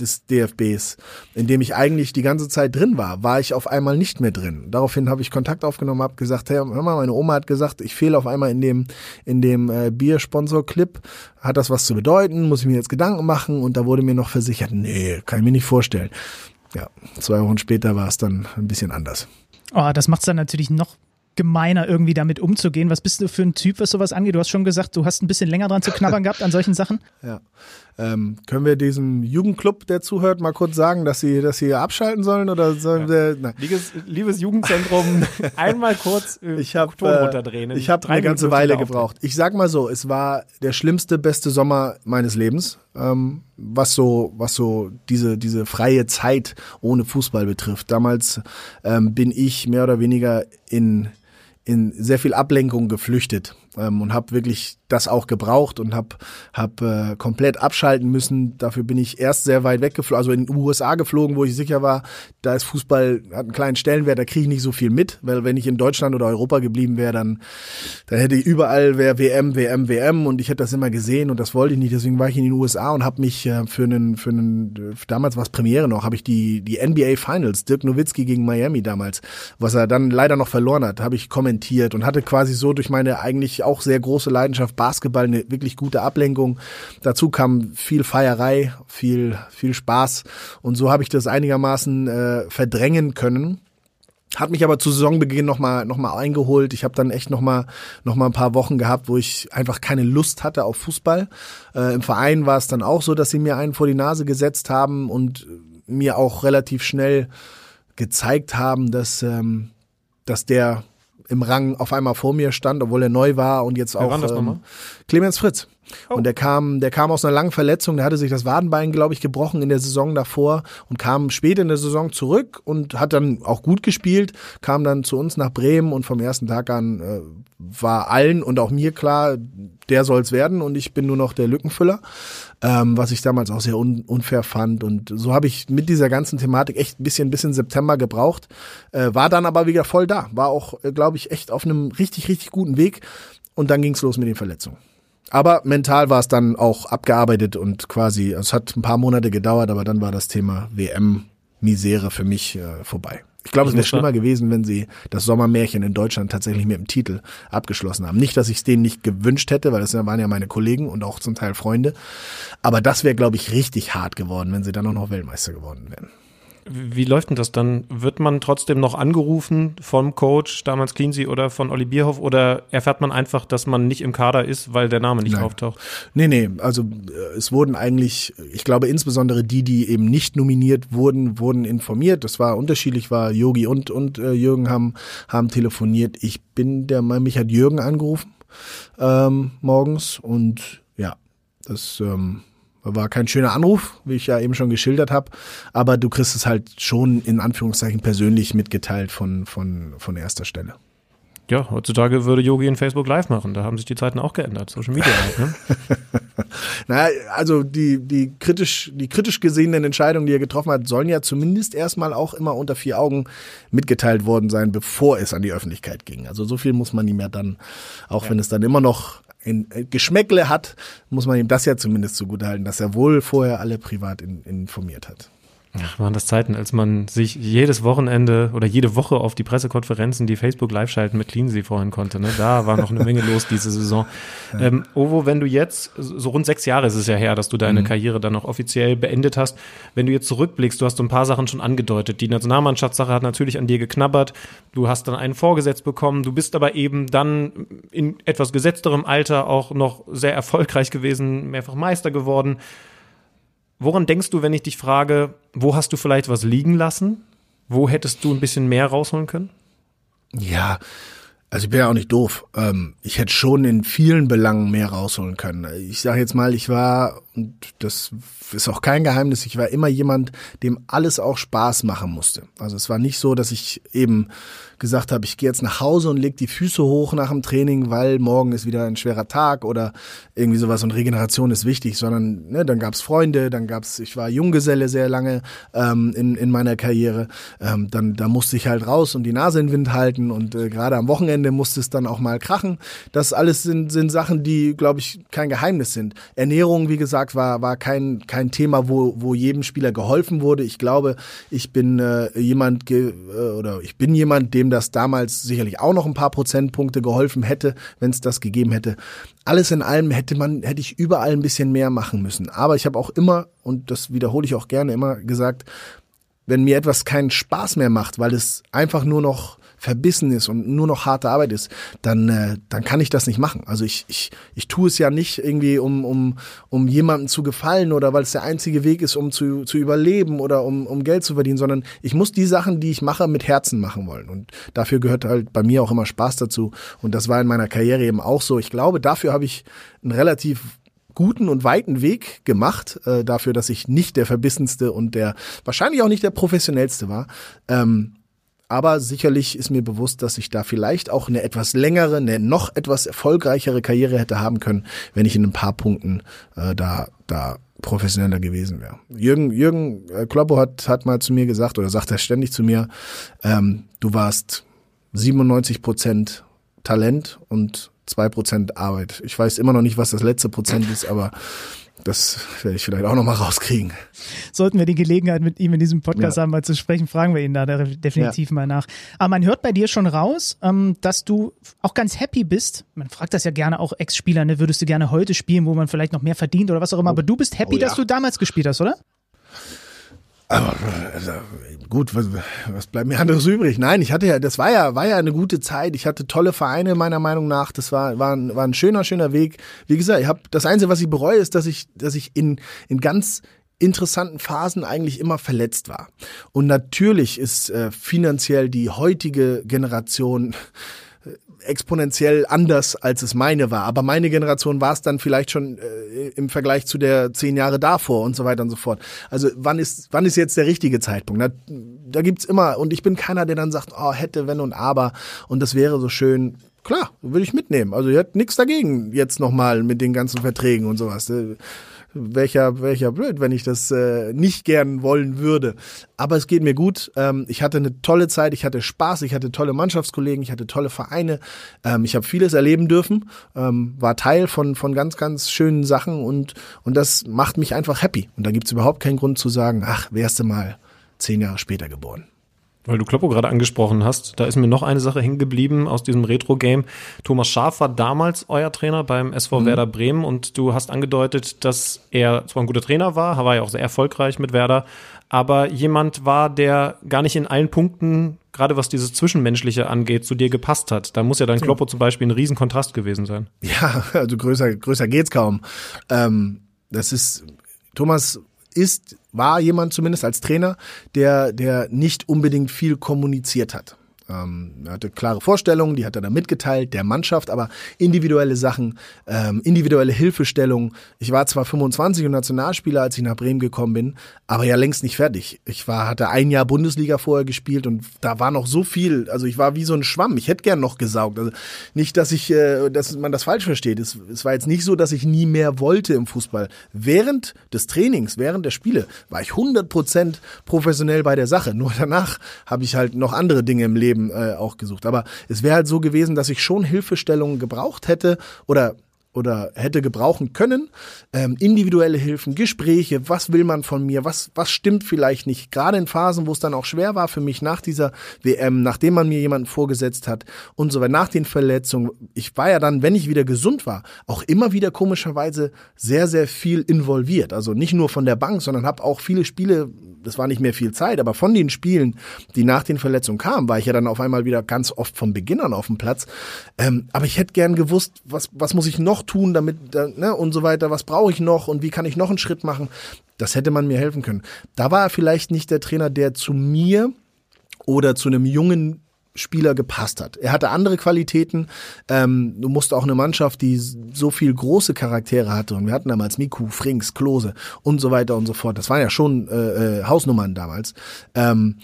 des DFBs, in dem ich eigentlich die ganze Zeit drin war, war ich auf einmal nicht mehr drin. Daraufhin habe ich Kontakt aufgenommen, habe gesagt, hey, hör mal, meine Oma hat gesagt, ich fehle auf einmal in dem in dem äh, Biersponsor-Clip. Hat das was zu bedeuten? Muss ich mir jetzt Gedanken machen? Und da wurde mir noch versichert, nee, kann ich mir nicht vorstellen. Ja, zwei Wochen später war es dann ein bisschen anders. Oh, das macht es dann natürlich noch gemeiner, irgendwie damit umzugehen. Was bist du für ein Typ, was sowas angeht? Du hast schon gesagt, du hast ein bisschen länger dran zu knabbern gehabt an solchen Sachen. Ja. Ähm, können wir diesem Jugendclub, der zuhört, mal kurz sagen, dass sie, dass sie abschalten sollen oder sollen ja. wir? Nein. Liebes, liebes Jugendzentrum, einmal kurz äh, ich hab, Ton runterdrehen. Ich habe eine ganze Weile gebraucht. Ich sag mal so, es war der schlimmste, beste Sommer meines Lebens, ähm, was so, was so diese diese freie Zeit ohne Fußball betrifft. Damals ähm, bin ich mehr oder weniger in in sehr viel Ablenkung geflüchtet ähm, und habe wirklich das auch gebraucht und habe hab, äh, komplett abschalten müssen. Dafür bin ich erst sehr weit weggeflogen, also in den USA geflogen, wo ich sicher war, da ist Fußball, hat einen kleinen Stellenwert, da kriege ich nicht so viel mit, weil wenn ich in Deutschland oder Europa geblieben wäre, dann, dann hätte ich überall wäre WM, WM, WM und ich hätte das immer gesehen und das wollte ich nicht. Deswegen war ich in den USA und habe mich äh, für einen, für einen, damals war es Premiere noch, habe ich die, die NBA Finals, Dirk Nowitzki gegen Miami damals, was er dann leider noch verloren hat, habe ich kommentiert und hatte quasi so durch meine eigentlich auch sehr große Leidenschaft Basketball, eine wirklich gute Ablenkung. Dazu kam viel Feierei, viel, viel Spaß und so habe ich das einigermaßen äh, verdrängen können. hat mich aber zu Saisonbeginn nochmal noch mal eingeholt. Ich habe dann echt nochmal noch mal ein paar Wochen gehabt, wo ich einfach keine Lust hatte auf Fußball. Äh, Im Verein war es dann auch so, dass sie mir einen vor die Nase gesetzt haben und mir auch relativ schnell gezeigt haben, dass, ähm, dass der im Rang auf einmal vor mir stand, obwohl er neu war und jetzt Wer auch war das ähm, nochmal? Clemens Fritz. Oh. Und der kam, der kam aus einer langen Verletzung, der hatte sich das Wadenbein, glaube ich, gebrochen in der Saison davor und kam spät in der Saison zurück und hat dann auch gut gespielt, kam dann zu uns nach Bremen und vom ersten Tag an äh, war allen und auch mir klar, der soll's werden und ich bin nur noch der Lückenfüller, ähm, was ich damals auch sehr un unfair fand. Und so habe ich mit dieser ganzen Thematik echt ein bisschen bis in September gebraucht, äh, war dann aber wieder voll da, war auch, äh, glaube ich, echt auf einem richtig, richtig guten Weg und dann ging's los mit den Verletzungen. Aber mental war es dann auch abgearbeitet und quasi, es hat ein paar Monate gedauert, aber dann war das Thema WM-Misere für mich äh, vorbei. Ich glaube, es wäre schlimmer gewesen, wenn sie das Sommermärchen in Deutschland tatsächlich mit dem Titel abgeschlossen haben. Nicht, dass ich es denen nicht gewünscht hätte, weil das waren ja meine Kollegen und auch zum Teil Freunde. Aber das wäre, glaube ich, richtig hart geworden, wenn sie dann auch noch Weltmeister geworden wären. Wie läuft denn das dann? Wird man trotzdem noch angerufen vom Coach, damals Cleansey oder von Olli Bierhoff oder erfährt man einfach, dass man nicht im Kader ist, weil der Name nicht Nein. auftaucht? Nee, nee, also äh, es wurden eigentlich, ich glaube insbesondere die, die eben nicht nominiert wurden, wurden informiert. Das war unterschiedlich, war Yogi und, und äh, Jürgen haben, haben telefoniert. Ich bin der Meinung, mich hat Jürgen angerufen ähm, morgens und ja, das ähm, war kein schöner Anruf, wie ich ja eben schon geschildert habe, aber du kriegst es halt schon in Anführungszeichen persönlich mitgeteilt von, von, von erster Stelle. Ja, heutzutage würde Yogi in Facebook Live machen. Da haben sich die Zeiten auch geändert. Social Media halt, ne? Na, also die, die kritisch, die kritisch gesehenen Entscheidungen, die er getroffen hat, sollen ja zumindest erstmal auch immer unter vier Augen mitgeteilt worden sein, bevor es an die Öffentlichkeit ging. Also so viel muss man ihm ja dann, auch wenn es dann immer noch ein Geschmäckle hat, muss man ihm das ja zumindest zugutehalten, dass er wohl vorher alle privat in, informiert hat. Ach, waren das Zeiten, als man sich jedes Wochenende oder jede Woche auf die Pressekonferenzen, die Facebook live schalten mit Cleansey freuen konnte. Ne? Da war noch eine Menge los diese Saison. Ähm, Ovo, wenn du jetzt, so rund sechs Jahre ist es ja her, dass du deine Karriere dann noch offiziell beendet hast. Wenn du jetzt zurückblickst, du hast so ein paar Sachen schon angedeutet. Die Nationalmannschaftssache hat natürlich an dir geknabbert. Du hast dann einen vorgesetzt bekommen. Du bist aber eben dann in etwas gesetzterem Alter auch noch sehr erfolgreich gewesen, mehrfach Meister geworden. Woran denkst du, wenn ich dich frage, wo hast du vielleicht was liegen lassen? Wo hättest du ein bisschen mehr rausholen können? Ja, also ich bin ja auch nicht doof. Ähm, ich hätte schon in vielen Belangen mehr rausholen können. Ich sage jetzt mal, ich war, und das ist auch kein Geheimnis, ich war immer jemand, dem alles auch Spaß machen musste. Also es war nicht so, dass ich eben gesagt habe, ich gehe jetzt nach Hause und leg die Füße hoch nach dem Training, weil morgen ist wieder ein schwerer Tag oder irgendwie sowas und Regeneration ist wichtig, sondern ne, dann gab's Freunde, dann gab's, ich war Junggeselle sehr lange ähm, in, in meiner Karriere, ähm, dann da musste ich halt raus und die Nase in den Wind halten und äh, gerade am Wochenende musste es dann auch mal krachen. Das alles sind, sind Sachen, die, glaube ich, kein Geheimnis sind. Ernährung, wie gesagt, war, war kein, kein Thema, wo, wo jedem Spieler geholfen wurde. Ich glaube, ich bin äh, jemand ge äh, oder ich bin jemand, dem das damals sicherlich auch noch ein paar Prozentpunkte geholfen hätte, wenn es das gegeben hätte. Alles in allem hätte man, hätte ich überall ein bisschen mehr machen müssen. Aber ich habe auch immer, und das wiederhole ich auch gerne immer gesagt, wenn mir etwas keinen Spaß mehr macht, weil es einfach nur noch verbissen ist und nur noch harte Arbeit ist, dann, äh, dann kann ich das nicht machen. Also ich, ich, ich tue es ja nicht irgendwie, um, um, um jemandem zu gefallen oder weil es der einzige Weg ist, um zu, zu überleben oder um, um Geld zu verdienen, sondern ich muss die Sachen, die ich mache, mit Herzen machen wollen. Und dafür gehört halt bei mir auch immer Spaß dazu. Und das war in meiner Karriere eben auch so. Ich glaube, dafür habe ich einen relativ guten und weiten Weg gemacht, äh, dafür, dass ich nicht der verbissenste und der wahrscheinlich auch nicht der professionellste war. Ähm, aber sicherlich ist mir bewusst, dass ich da vielleicht auch eine etwas längere, eine noch etwas erfolgreichere Karriere hätte haben können, wenn ich in ein paar Punkten äh, da, da professioneller gewesen wäre. Jürgen, Jürgen äh, Kloppo hat, hat mal zu mir gesagt, oder sagt er ständig zu mir, ähm, du warst 97 Prozent Talent und zwei Prozent Arbeit. Ich weiß immer noch nicht, was das letzte Prozent ist, aber das werde ich vielleicht auch noch mal rauskriegen. Sollten wir die Gelegenheit mit ihm in diesem Podcast Ja. haben, mal zu sprechen, fragen wir ihn da definitiv Ja. mal nach. Aber man hört bei dir schon raus, ähm, dass du auch ganz happy bist. Man fragt das ja gerne auch Ex-Spieler, ne? würdest du gerne heute spielen, wo man vielleicht noch mehr verdient oder was auch immer. Aber du bist happy, Oh ja. dass du damals gespielt hast, oder? Aber also, gut, was, was bleibt mir anderes übrig? Nein, ich hatte ja, das war ja, war ja eine gute Zeit. Ich hatte tolle Vereine meiner Meinung nach. Das war, war, ein, war ein schöner, schöner Weg. Wie gesagt, ich habe das Einzige, was ich bereue, ist, dass ich, dass ich in, in ganz interessanten Phasen eigentlich immer verletzt war. Und natürlich ist äh, finanziell die heutige Generation exponentiell anders, als es meine war. Aber meine Generation war es dann vielleicht schon äh, im Vergleich zu der zehn Jahre davor und so weiter und so fort. Also wann ist, wann ist jetzt der richtige Zeitpunkt? Da, da gibt's immer, und ich bin keiner, der dann sagt, oh, hätte, wenn und aber, und das wäre so schön. Klar, würde ich mitnehmen. Also ihr habt nichts dagegen jetzt nochmal mit den ganzen Verträgen und sowas. Welcher, welcher blöd, wenn ich das äh, nicht gern wollen würde. Aber es geht mir gut. Ähm, ich hatte eine tolle Zeit, ich hatte Spaß, ich hatte tolle Mannschaftskollegen, ich hatte tolle Vereine. Ähm, ich habe vieles erleben dürfen, ähm, war Teil von, von ganz, ganz schönen Sachen und, und das macht mich einfach happy. Und da gibt's überhaupt keinen Grund zu sagen, ach, wärst du mal zehn Jahre später geboren. Weil du Kloppo gerade angesprochen hast, da ist mir noch eine Sache hängen geblieben aus diesem Retro-Game. Thomas Schaaf war damals euer Trainer beim SV mhm. Werder Bremen und du hast angedeutet, dass er zwar ein guter Trainer war, war ja auch sehr erfolgreich mit Werder, aber jemand war, der gar nicht in allen Punkten, gerade was dieses Zwischenmenschliche angeht, zu dir gepasst hat. Da muss ja dein Kloppo zum Beispiel ein Riesenkontrast gewesen sein. Ja, also größer, größer geht's kaum. Ähm, das ist, Thomas ist, war jemand zumindest als Trainer, der, der nicht unbedingt viel kommuniziert hat. Ähm, er hatte klare Vorstellungen, die hat er dann mitgeteilt, der Mannschaft, aber individuelle Sachen, ähm, individuelle Hilfestellung. Ich war zwar 25 und Nationalspieler, als ich nach Bremen gekommen bin, aber ja längst nicht fertig. Ich war, hatte ein Jahr Bundesliga vorher gespielt und da war noch so viel. Also ich war wie so ein Schwamm. Ich hätte gern noch gesaugt. Also nicht, dass ich, äh, dass man das falsch versteht. Es, es war jetzt nicht so, dass ich nie mehr wollte im Fußball. Während des Trainings, während der Spiele war ich 100% professionell bei der Sache. Nur danach habe ich halt noch andere Dinge im Leben eben äh, auch gesucht. Aber es wäre halt so gewesen, dass ich schon Hilfestellungen gebraucht hätte oder oder hätte gebrauchen können. Ähm, individuelle Hilfen, Gespräche, was will man von mir, was, was stimmt vielleicht nicht. Gerade in Phasen, wo es dann auch schwer war für mich nach dieser WM, nachdem man mir jemanden vorgesetzt hat und so weiter, nach den Verletzungen. Ich war ja dann, wenn ich wieder gesund war, auch immer wieder komischerweise sehr, sehr viel involviert. Also nicht nur von der Bank, sondern habe auch viele Spiele das war nicht mehr viel Zeit, aber von den Spielen, die nach den Verletzungen kamen, war ich ja dann auf einmal wieder ganz oft von Beginn an auf dem Platz. Ähm, aber ich hätte gern gewusst, was, was muss ich noch tun, damit, ne, und so weiter, was brauche ich noch und wie kann ich noch einen Schritt machen. Das hätte man mir helfen können. Da war er vielleicht nicht der Trainer, der zu mir oder zu einem jungen Spieler gepasst hat. Er hatte andere Qualitäten. Ähm, du musst auch eine Mannschaft, die so viel große Charaktere hatte. Und wir hatten damals Miku, Frings, Klose und so weiter und so fort. Das waren ja schon äh, äh Hausnummern damals. Ähm,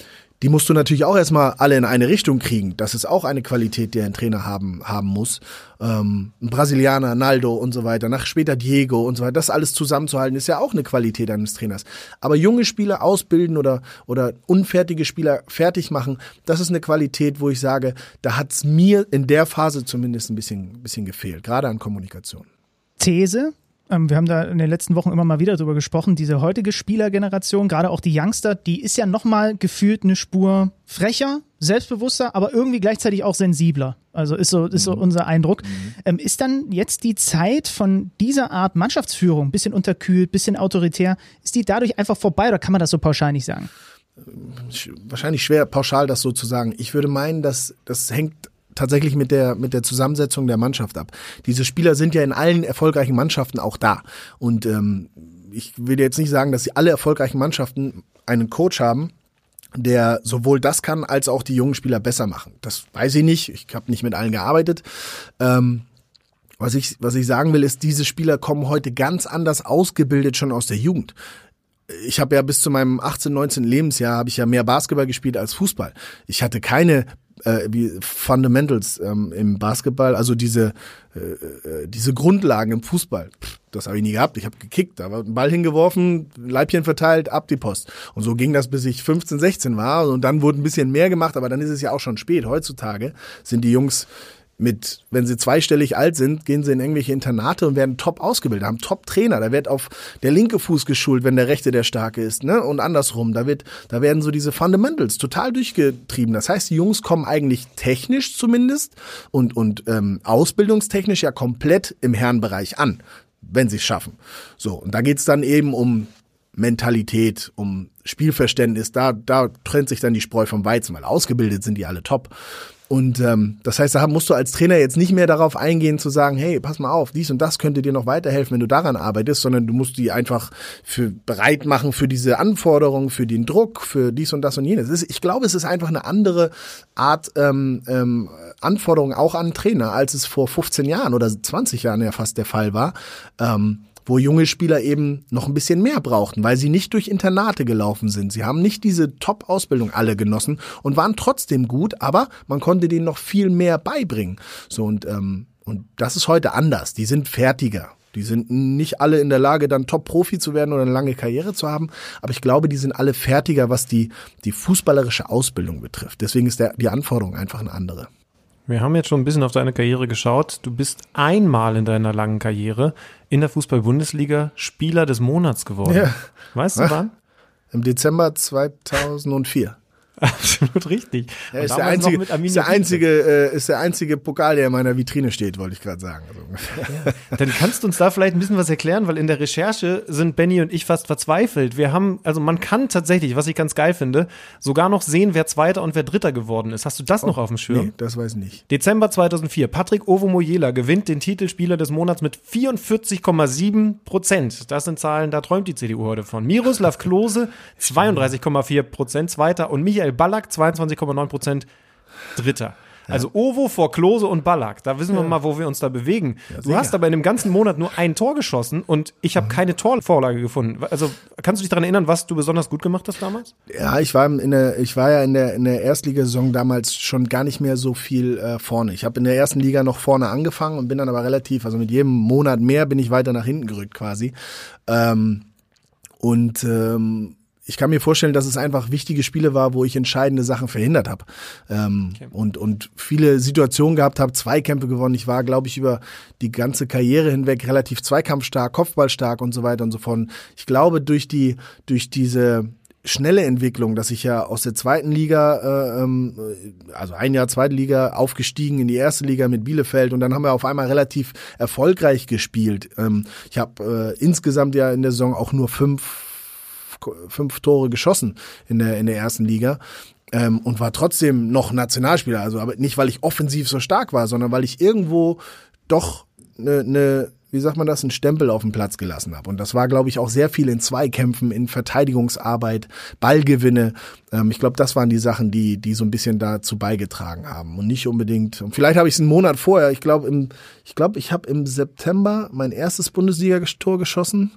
die musst du natürlich auch erstmal alle in eine Richtung kriegen. Das ist auch eine Qualität, die ein Trainer haben, haben muss. Ähm, ein Brasilianer, Naldo und so weiter, nach später Diego und so weiter, das alles zusammenzuhalten, ist ja auch eine Qualität eines Trainers. Aber junge Spieler ausbilden oder, oder unfertige Spieler fertig machen, das ist eine Qualität, wo ich sage, da hat's mir in der Phase zumindest ein bisschen, bisschen gefehlt, gerade an Kommunikation. These, wir haben da in den letzten Wochen immer mal wieder drüber gesprochen, diese heutige Spielergeneration, gerade auch die Youngster, die ist ja nochmal gefühlt eine Spur frecher, selbstbewusster, aber irgendwie gleichzeitig auch sensibler. Also ist so, ist so mhm. unser Eindruck. Mhm. Ähm, ist dann jetzt die Zeit von dieser Art Mannschaftsführung, bisschen unterkühlt, bisschen autoritär, ist die dadurch einfach vorbei oder kann man das so pauschal nicht sagen? Wahrscheinlich schwer pauschal das so zu sagen. Ich würde meinen, dass das hängt tatsächlich mit der, mit der Zusammensetzung der Mannschaft ab. Diese Spieler sind ja in allen erfolgreichen Mannschaften auch da. Und ähm, ich will jetzt nicht sagen, dass sie alle erfolgreichen Mannschaften einen Coach haben, der sowohl das kann, als auch die jungen Spieler besser machen. Das weiß ich nicht. Ich habe nicht mit allen gearbeitet. Ähm, was ich, was ich sagen will, ist, diese Spieler kommen heute ganz anders ausgebildet schon aus der Jugend ich habe ja bis zu meinem 18, 19 Lebensjahr habe ich ja mehr Basketball gespielt als Fußball. Ich hatte keine äh, wie Fundamentals ähm, im Basketball, also diese äh, äh, diese Grundlagen im Fußball. Pff, das habe ich nie gehabt. Ich habe gekickt, da war ein Ball hingeworfen, Leibchen verteilt, ab die Post. Und so ging das, bis ich 15, 16 war. Und dann wurde ein bisschen mehr gemacht, aber dann ist es ja auch schon spät. Heutzutage sind die Jungs mit, wenn sie zweistellig alt sind, gehen sie in irgendwelche Internate und werden top ausgebildet, haben top Trainer. Da wird auf der linke Fuß geschult, wenn der rechte der starke ist, ne? Und andersrum. Da wird, da werden so diese Fundamentals total durchgetrieben. Das heißt, die Jungs kommen eigentlich technisch zumindest und, und ähm, ausbildungstechnisch ja komplett im Herrenbereich an, wenn sie es schaffen. So, und da geht's dann eben um Mentalität, um Spielverständnis, da, da trennt sich dann die Spreu vom Weizen, weil ausgebildet sind die alle top. Und ähm, das heißt, da musst du als Trainer jetzt nicht mehr darauf eingehen zu sagen, hey, pass mal auf, dies und das könnte dir noch weiterhelfen, wenn du daran arbeitest, sondern du musst die einfach für bereit machen für diese Anforderungen, für den Druck, für dies und das und jenes. Ist, ich glaube, es ist einfach eine andere Art ähm, ähm, Anforderung auch an Trainer, als es vor 15 Jahren oder 20 Jahren ja fast der Fall war. Ähm, wo junge Spieler eben noch ein bisschen mehr brauchten, weil sie nicht durch Internate gelaufen sind. Sie haben nicht diese Top-Ausbildung alle genossen und waren trotzdem gut, aber man konnte denen noch viel mehr beibringen. So und ähm, und das ist heute anders. Die sind fertiger. Die sind nicht alle in der Lage, dann Top-Profi zu werden oder eine lange Karriere zu haben. Aber ich glaube, die sind alle fertiger, was die, die fußballerische Ausbildung betrifft. Deswegen ist der, die Anforderung einfach eine andere. Wir haben jetzt schon ein bisschen auf deine Karriere geschaut. Du bist einmal in deiner langen Karriere in der Fußball-Bundesliga Spieler des Monats geworden. Ja. Weißt du wann? Im Dezember 2004. Absolut richtig. Ja, ist, der einzige, ist, der einzige, äh, ist der einzige Pokal, der in meiner Vitrine steht, wollte ich gerade sagen. Also ja. Dann kannst du uns da vielleicht ein bisschen was erklären, weil in der Recherche sind Benny und ich fast verzweifelt. Wir haben, also man kann tatsächlich, was ich ganz geil finde, sogar noch sehen, wer Zweiter und wer Dritter geworden ist. Hast du das oh, noch auf dem Schirm? Nee, das weiß ich nicht. Dezember 2004. Patrick Ovomoyela gewinnt den Titelspieler des Monats mit 44,7 Prozent. Das sind Zahlen, da träumt die CDU heute von. Miroslav Klose 32,4 Prozent, Zweiter und Michael Michael Ballack 22,9 Prozent Dritter. Also Ovo vor Klose und Ballack. Da wissen wir mal, wo wir uns da bewegen. Ja, du hast aber in dem ganzen Monat nur ein Tor geschossen und ich habe mhm. keine Torvorlage gefunden. Also kannst du dich daran erinnern, was du besonders gut gemacht hast damals? Ja, ich war in der, ich war ja in der in der Erstligasaison damals schon gar nicht mehr so viel äh, vorne. Ich habe in der ersten Liga noch vorne angefangen und bin dann aber relativ, also mit jedem Monat mehr bin ich weiter nach hinten gerückt quasi. Ähm, und ähm, ich kann mir vorstellen, dass es einfach wichtige Spiele war, wo ich entscheidende Sachen verhindert habe ähm, okay. und und viele Situationen gehabt habe, Zweikämpfe gewonnen. Ich war, glaube ich, über die ganze Karriere hinweg relativ zweikampfstark, Kopfballstark und so weiter und so fort. Ich glaube, durch die durch diese schnelle Entwicklung, dass ich ja aus der zweiten Liga, äh, ähm, also ein Jahr zweite Liga, aufgestiegen in die erste Liga mit Bielefeld und dann haben wir auf einmal relativ erfolgreich gespielt. Ähm, ich habe äh, insgesamt ja in der Saison auch nur fünf fünf Tore geschossen in der, in der ersten Liga. Ähm, und war trotzdem noch Nationalspieler. Also aber nicht, weil ich offensiv so stark war, sondern weil ich irgendwo doch eine, ne, wie sagt man das, einen Stempel auf dem Platz gelassen habe. Und das war, glaube ich, auch sehr viel in Zweikämpfen, in Verteidigungsarbeit, Ballgewinne. Ähm, ich glaube, das waren die Sachen, die, die so ein bisschen dazu beigetragen haben. Und nicht unbedingt. Und vielleicht habe ich es einen Monat vorher. Ich glaube, ich glaube, ich habe im September mein erstes Bundesliga-Tor geschossen.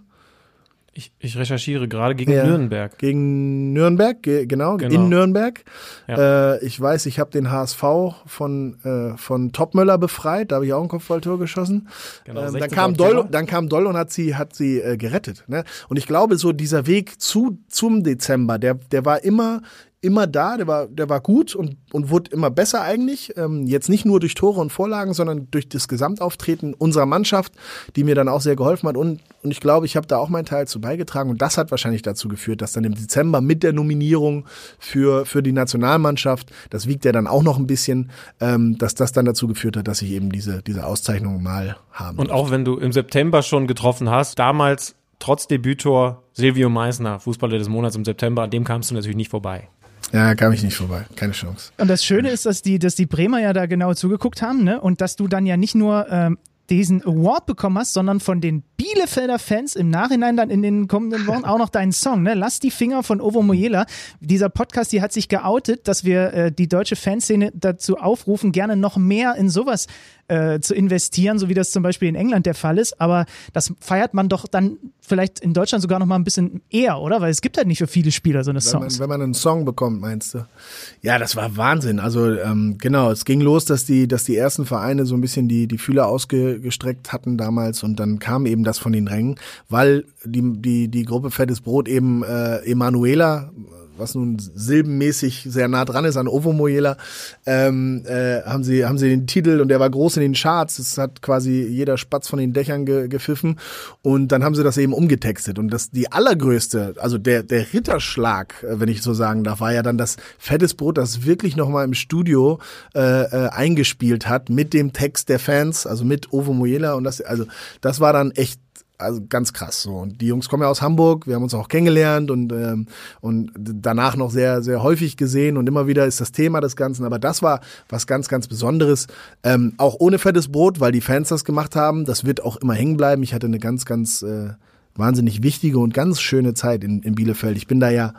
Ich, ich recherchiere gerade gegen ja, Nürnberg. Gegen Nürnberg, ge genau, genau, in Nürnberg. Ja. Äh, ich weiß, ich habe den HSV von, äh, von Topmöller befreit, da habe ich auch ein Kopfballtor geschossen. Genau, ähm, dann, kam Doll, dann kam Doll und hat sie, hat sie äh, gerettet. Ne? Und ich glaube, so dieser Weg zu, zum Dezember, der, der war immer immer da, der war, der war gut und, und wurde immer besser eigentlich. Ähm, jetzt nicht nur durch Tore und Vorlagen, sondern durch das Gesamtauftreten unserer Mannschaft, die mir dann auch sehr geholfen hat. Und, und ich glaube, ich habe da auch meinen Teil zu beigetragen. Und das hat wahrscheinlich dazu geführt, dass dann im Dezember mit der Nominierung für, für die Nationalmannschaft, das wiegt ja dann auch noch ein bisschen, ähm, dass das dann dazu geführt hat, dass ich eben diese, diese Auszeichnung mal haben Und auch wenn du im September schon getroffen hast, damals trotz Debütor Silvio Meissner, Fußballer des Monats im September, an dem kamst du natürlich nicht vorbei. Ja, kam ich nicht vorbei. Keine Chance. Und das Schöne ist, dass die, dass die Bremer ja da genau zugeguckt haben, ne? Und dass du dann ja nicht nur ähm, diesen Award bekommen hast, sondern von den Bielefelder Fans im Nachhinein dann in den kommenden Wochen auch noch deinen Song, ne? Lass die Finger von Ovo Moyela. Dieser Podcast, die hat sich geoutet, dass wir äh, die deutsche Fanszene dazu aufrufen, gerne noch mehr in sowas äh, zu investieren, so wie das zum Beispiel in England der Fall ist. Aber das feiert man doch dann vielleicht in Deutschland sogar noch mal ein bisschen eher, oder? Weil es gibt halt nicht für viele Spieler so eine wenn Songs. Man, wenn man einen Song bekommt, meinst du? Ja, das war Wahnsinn. Also ähm, genau, es ging los, dass die, dass die ersten Vereine so ein bisschen die die Fühler ausgestreckt hatten damals und dann kam eben das von den Rängen, weil die die die Gruppe Fettes Brot eben äh, Emanuela was nun silbenmäßig sehr nah dran ist an Ovo Moyela, ähm, äh, haben sie haben sie den Titel und der war groß in den Charts. Es hat quasi jeder Spatz von den Dächern ge gepfiffen. Und dann haben sie das eben umgetextet. Und das die allergrößte, also der der Ritterschlag, äh, wenn ich so sagen darf, war ja dann das fettes Brot, das wirklich noch mal im Studio äh, äh, eingespielt hat mit dem Text der Fans, also mit Ovo Moyela und das also das war dann echt also ganz krass so. Und die Jungs kommen ja aus Hamburg, wir haben uns auch kennengelernt und, ähm, und danach noch sehr, sehr häufig gesehen und immer wieder ist das Thema des Ganzen. Aber das war was ganz, ganz Besonderes. Ähm, auch ohne fettes Brot, weil die Fans das gemacht haben. Das wird auch immer hängen bleiben. Ich hatte eine ganz, ganz äh, wahnsinnig wichtige und ganz schöne Zeit in, in Bielefeld. Ich bin da ja,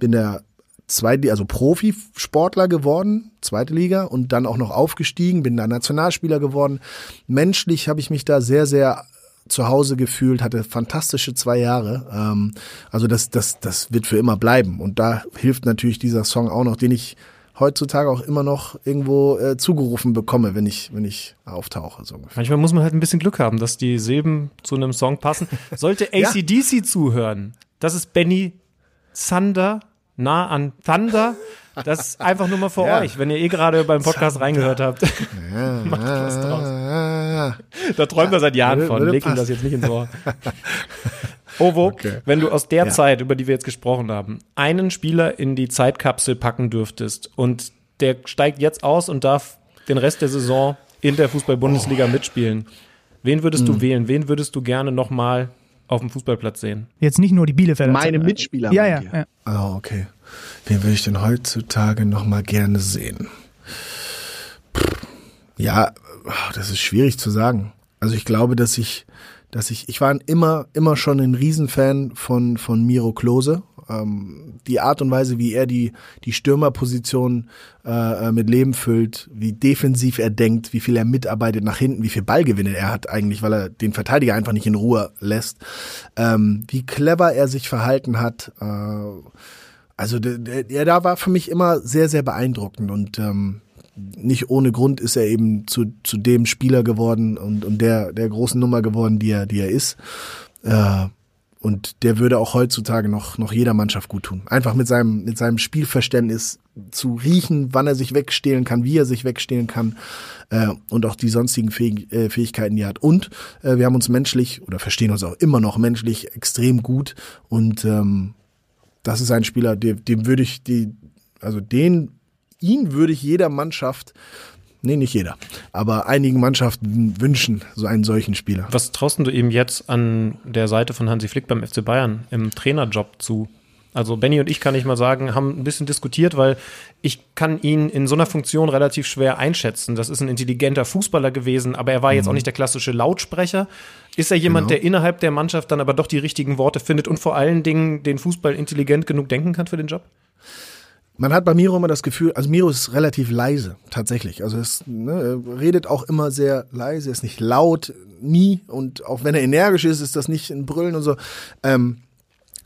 bin da zweite, also Profisportler geworden, zweite Liga und dann auch noch aufgestiegen, bin da Nationalspieler geworden. Menschlich habe ich mich da sehr, sehr zu Hause gefühlt, hatte fantastische zwei Jahre. Ähm, also das, das, das wird für immer bleiben. Und da hilft natürlich dieser Song auch noch, den ich heutzutage auch immer noch irgendwo äh, zugerufen bekomme, wenn ich, wenn ich auftauche. So ungefähr. Manchmal muss man halt ein bisschen Glück haben, dass die Silben zu einem Song passen. Sollte ACDC ja. zuhören, das ist Benny Zander, nah an Thunder. Das ist einfach nur mal für ja. euch, wenn ihr eh gerade beim Podcast reingehört habt. Ja, Macht was draus. Da träumt er seit Jahren würde, von. Leg ihm das jetzt nicht ins Ohr. Ovo, okay. wenn du aus der ja. Zeit, über die wir jetzt gesprochen haben, einen Spieler in die Zeitkapsel packen dürftest und der steigt jetzt aus und darf den Rest der Saison in der Fußball-Bundesliga oh. mitspielen, wen würdest du hm. wählen? Wen würdest du gerne nochmal auf dem Fußballplatz sehen? Jetzt nicht nur die Bielefelder. Meine Mitspieler. Ja, ja, ja. Oh, okay. Wen würde ich denn heutzutage nochmal gerne sehen? Ja, das ist schwierig zu sagen. Also ich glaube, dass ich dass ich, ich war immer, immer schon ein Riesenfan von, von Miro Klose. Ähm, die Art und Weise, wie er die, die Stürmerposition äh, mit Leben füllt, wie defensiv er denkt, wie viel er mitarbeitet nach hinten, wie viel Ballgewinne er hat eigentlich, weil er den Verteidiger einfach nicht in Ruhe lässt, ähm, wie clever er sich verhalten hat. Äh, also der, der, da war für mich immer sehr, sehr beeindruckend und ähm, nicht ohne Grund ist er eben zu, zu dem Spieler geworden und, und der, der großen Nummer geworden, die er, die er ist. Äh, und der würde auch heutzutage noch, noch jeder Mannschaft gut tun. Einfach mit seinem, mit seinem Spielverständnis zu riechen, wann er sich wegstehlen kann, wie er sich wegstehlen kann äh, und auch die sonstigen Fähig äh, Fähigkeiten, die er hat. Und äh, wir haben uns menschlich oder verstehen uns auch immer noch menschlich extrem gut und ähm, das ist ein Spieler, dem, dem würde ich die, also den ihn würde ich jeder Mannschaft Nee, nicht jeder. Aber einigen Mannschaften wünschen so einen solchen Spieler. Was traust du ihm jetzt an der Seite von Hansi Flick beim FC Bayern im Trainerjob zu? Also Benny und ich kann ich mal sagen, haben ein bisschen diskutiert, weil ich kann ihn in so einer Funktion relativ schwer einschätzen. Das ist ein intelligenter Fußballer gewesen, aber er war jetzt mhm. auch nicht der klassische Lautsprecher. Ist er jemand, genau. der innerhalb der Mannschaft dann aber doch die richtigen Worte findet und vor allen Dingen den Fußball intelligent genug denken kann für den Job? Man hat bei Miro immer das Gefühl, also Miro ist relativ leise, tatsächlich. Also es ne, er redet auch immer sehr leise, er ist nicht laut, nie. Und auch wenn er energisch ist, ist das nicht ein Brüllen und so. Ähm,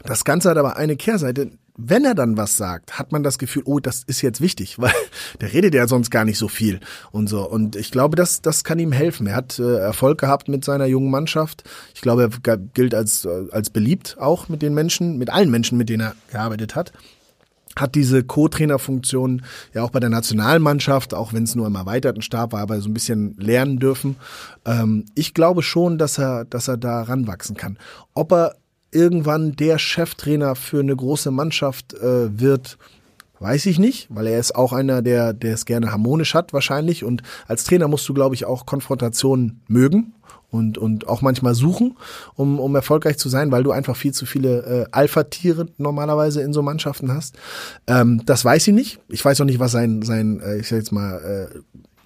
das Ganze hat aber eine Kehrseite. Wenn er dann was sagt, hat man das Gefühl, oh, das ist jetzt wichtig, weil der redet ja sonst gar nicht so viel und so. Und ich glaube, das, das kann ihm helfen. Er hat äh, Erfolg gehabt mit seiner jungen Mannschaft. Ich glaube, er gilt als, äh, als beliebt auch mit den Menschen, mit allen Menschen, mit denen er gearbeitet hat hat diese Co-Trainer-Funktion ja auch bei der Nationalmannschaft, auch wenn es nur im erweiterten Stab war, aber so ein bisschen lernen dürfen. Ähm, ich glaube schon, dass er, dass er da ranwachsen kann. Ob er irgendwann der Cheftrainer für eine große Mannschaft äh, wird, weiß ich nicht, weil er ist auch einer, der, der es gerne harmonisch hat wahrscheinlich. Und als Trainer musst du, glaube ich, auch Konfrontationen mögen und, und auch manchmal suchen, um, um erfolgreich zu sein, weil du einfach viel zu viele äh, Alpha-Tiere normalerweise in so Mannschaften hast. Ähm, das weiß ich nicht. Ich weiß auch nicht, was sein, sein äh, ich sag jetzt mal, äh,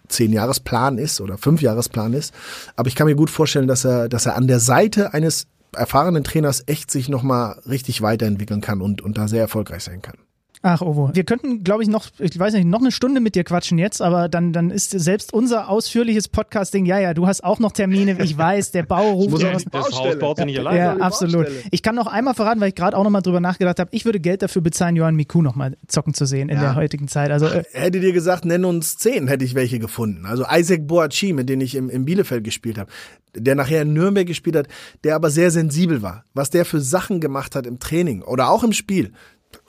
Zehn-Jahresplan ist oder Fünf-Jahresplan ist. Aber ich kann mir gut vorstellen, dass er, dass er an der Seite eines erfahrenen Trainers echt sich nochmal richtig weiterentwickeln kann und, und da sehr erfolgreich sein kann. Ach, Ovo. Wir könnten, glaube ich, noch, ich weiß nicht, noch eine Stunde mit dir quatschen jetzt, aber dann, dann ist selbst unser ausführliches Podcasting, ja, ja, du hast auch noch Termine, ich weiß, der Bau ruft. Ja, das Haus baut sich nicht alleine. Ja, absolut. Ich kann noch einmal verraten, weil ich gerade auch noch mal drüber nachgedacht habe, ich würde Geld dafür bezahlen, Johann Miku noch mal zocken zu sehen in ja. der heutigen Zeit. Also, äh, hätte dir gesagt, nenn uns zehn, hätte ich welche gefunden. Also Isaac Boachi, mit dem ich im, im Bielefeld gespielt habe, der nachher in Nürnberg gespielt hat, der aber sehr sensibel war. Was der für Sachen gemacht hat im Training oder auch im Spiel,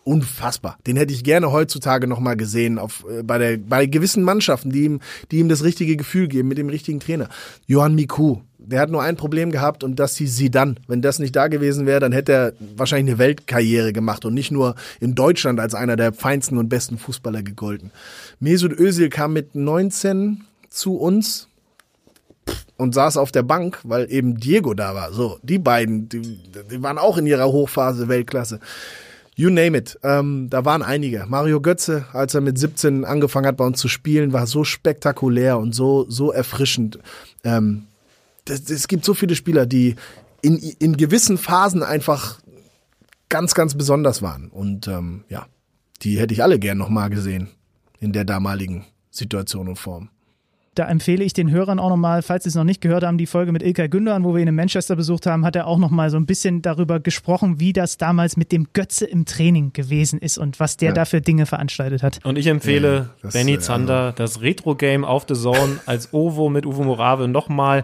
unfassbar. Den hätte ich gerne heutzutage noch mal gesehen auf äh, bei der bei gewissen Mannschaften, die ihm die ihm das richtige Gefühl geben mit dem richtigen Trainer. Johann Miku, der hat nur ein Problem gehabt und das sie dann. Wenn das nicht da gewesen wäre, dann hätte er wahrscheinlich eine Weltkarriere gemacht und nicht nur in Deutschland als einer der feinsten und besten Fußballer gegolten. Mesut Özil kam mit 19 zu uns und saß auf der Bank, weil eben Diego da war. So, die beiden, die, die waren auch in ihrer Hochphase Weltklasse. You name it. Ähm, da waren einige. Mario Götze, als er mit 17 angefangen hat, bei uns zu spielen, war so spektakulär und so, so erfrischend. Ähm, es gibt so viele Spieler, die in, in gewissen Phasen einfach ganz, ganz besonders waren. Und ähm, ja, die hätte ich alle gern nochmal gesehen in der damaligen Situation und Form. Da empfehle ich den Hörern auch nochmal, falls sie es noch nicht gehört haben, die Folge mit Ilkay Gündogan, wo wir ihn in Manchester besucht haben, hat er auch nochmal so ein bisschen darüber gesprochen, wie das damals mit dem Götze im Training gewesen ist und was der ja. da für Dinge veranstaltet hat. Und ich empfehle ja, das, Benny Zander, ja. das Retro-Game auf The Zone als Ovo mit Uwe Morave nochmal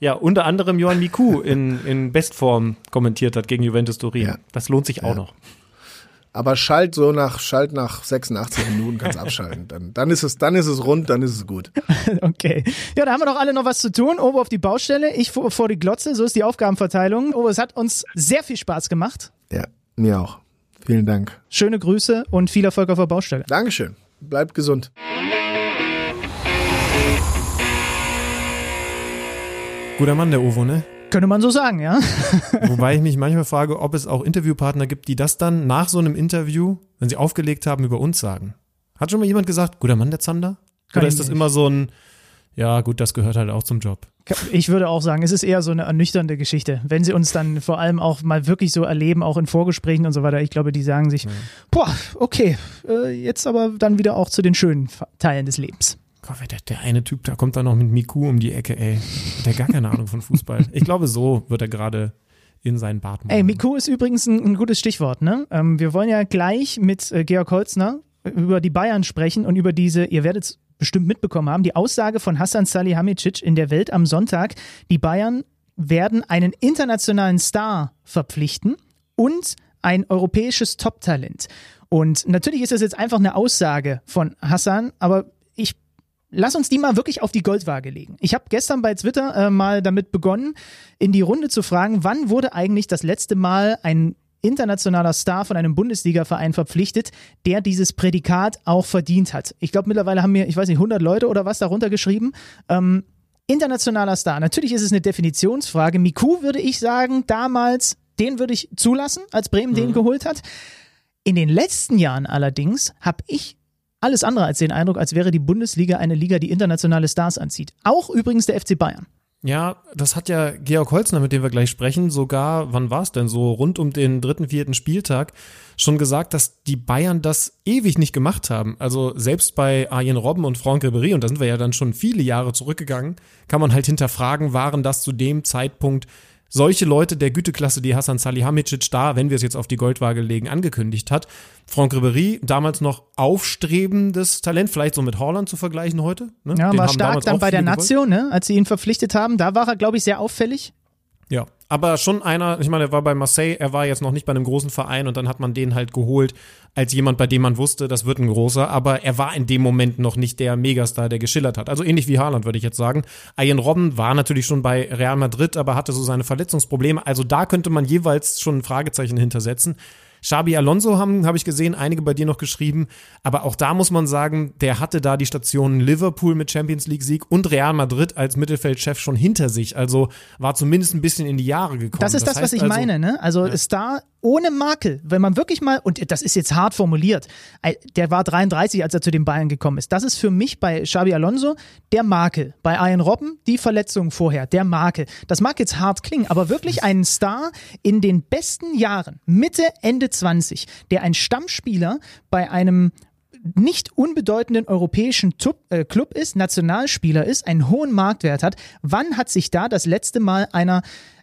ja, unter anderem Johann Miku in, in Bestform kommentiert hat gegen Juventus Turin. Ja. Das lohnt sich auch noch. Aber schalt so nach, schalt nach 86 Minuten kannst abschalten. Dann, dann ist es, dann ist es rund, dann ist es gut. okay. Ja, da haben wir doch alle noch was zu tun. Obo auf die Baustelle, ich vor, vor die Glotze. So ist die Aufgabenverteilung. Obo, es hat uns sehr viel Spaß gemacht. Ja, mir auch. Vielen Dank. Schöne Grüße und viel Erfolg auf der Baustelle. Dankeschön. Bleibt gesund. Guter Mann, der Ovo, ne? Könnte man so sagen, ja. Wobei ich mich manchmal frage, ob es auch Interviewpartner gibt, die das dann nach so einem Interview, wenn sie aufgelegt haben, über uns sagen. Hat schon mal jemand gesagt, guter Mann, der Zander? Kann Oder ist das nicht. immer so ein, ja gut, das gehört halt auch zum Job? Ich würde auch sagen, es ist eher so eine ernüchternde Geschichte. Wenn sie uns dann vor allem auch mal wirklich so erleben, auch in Vorgesprächen und so weiter, ich glaube, die sagen sich, ja. boah, okay, äh, jetzt aber dann wieder auch zu den schönen Teilen des Lebens. Gott, der, der eine Typ, da kommt da noch mit Miku um die Ecke, ey. Der hat gar keine Ahnung von Fußball. Ich glaube, so wird er gerade in seinen Bart machen. Ey, Miku ist übrigens ein, ein gutes Stichwort, ne? Ähm, wir wollen ja gleich mit äh, Georg Holzner über die Bayern sprechen und über diese, ihr werdet es bestimmt mitbekommen haben, die Aussage von Hassan Salihamidzic in der Welt am Sonntag, die Bayern werden einen internationalen Star verpflichten und ein europäisches Top-Talent. Und natürlich ist das jetzt einfach eine Aussage von Hassan, aber ich lass uns die mal wirklich auf die Goldwaage legen. Ich habe gestern bei Twitter äh, mal damit begonnen, in die Runde zu fragen, wann wurde eigentlich das letzte Mal ein internationaler Star von einem Bundesliga-Verein verpflichtet, der dieses Prädikat auch verdient hat. Ich glaube, mittlerweile haben mir, ich weiß nicht, 100 Leute oder was darunter geschrieben. Ähm, internationaler Star. Natürlich ist es eine Definitionsfrage. Miku würde ich sagen, damals, den würde ich zulassen, als Bremen mhm. den geholt hat. In den letzten Jahren allerdings habe ich alles andere als den Eindruck, als wäre die Bundesliga eine Liga, die internationale Stars anzieht. Auch übrigens der FC Bayern. Ja, das hat ja Georg Holzner, mit dem wir gleich sprechen, sogar, wann war es denn so, rund um den dritten, vierten Spieltag schon gesagt, dass die Bayern das ewig nicht gemacht haben. Also selbst bei Arjen Robben und Franck Ribéry, und da sind wir ja dann schon viele Jahre zurückgegangen, kann man halt hinterfragen, waren das zu dem Zeitpunkt solche Leute der Güteklasse, die Hassan Salihamidzic da, wenn wir es jetzt auf die Goldwaage legen, angekündigt hat. Franck Ribéry, damals noch aufstrebendes Talent, vielleicht so mit Holland zu vergleichen heute. Ne? Ja, Den war stark dann bei der Nation, ne? als sie ihn verpflichtet haben. Da war er, glaube ich, sehr auffällig. Ja, aber schon einer, ich meine, er war bei Marseille, er war jetzt noch nicht bei einem großen Verein und dann hat man den halt geholt als jemand, bei dem man wusste, das wird ein großer, aber er war in dem Moment noch nicht der Megastar, der geschillert hat. Also ähnlich wie Haaland, würde ich jetzt sagen. Ian Robben war natürlich schon bei Real Madrid, aber hatte so seine Verletzungsprobleme. Also da könnte man jeweils schon ein Fragezeichen hintersetzen. Xabi Alonso haben, habe ich gesehen, einige bei dir noch geschrieben. Aber auch da muss man sagen, der hatte da die Stationen Liverpool mit Champions League Sieg und Real Madrid als Mittelfeldchef schon hinter sich. Also war zumindest ein bisschen in die Jahre gekommen. Das ist das, das was ich also, meine, ne? Also ja. Star ohne Makel, wenn man wirklich mal, und das ist jetzt hart formuliert, der war 33, als er zu den Bayern gekommen ist. Das ist für mich bei Xabi Alonso der Makel. Bei Ian Robben die Verletzung vorher, der Makel. Das mag jetzt hart klingen, aber wirklich einen Star in den besten Jahren, Mitte, Ende 20, der ein Stammspieler bei einem nicht unbedeutenden europäischen äh, Club ist, Nationalspieler ist, einen hohen Marktwert hat. Wann hat sich da das letzte Mal einer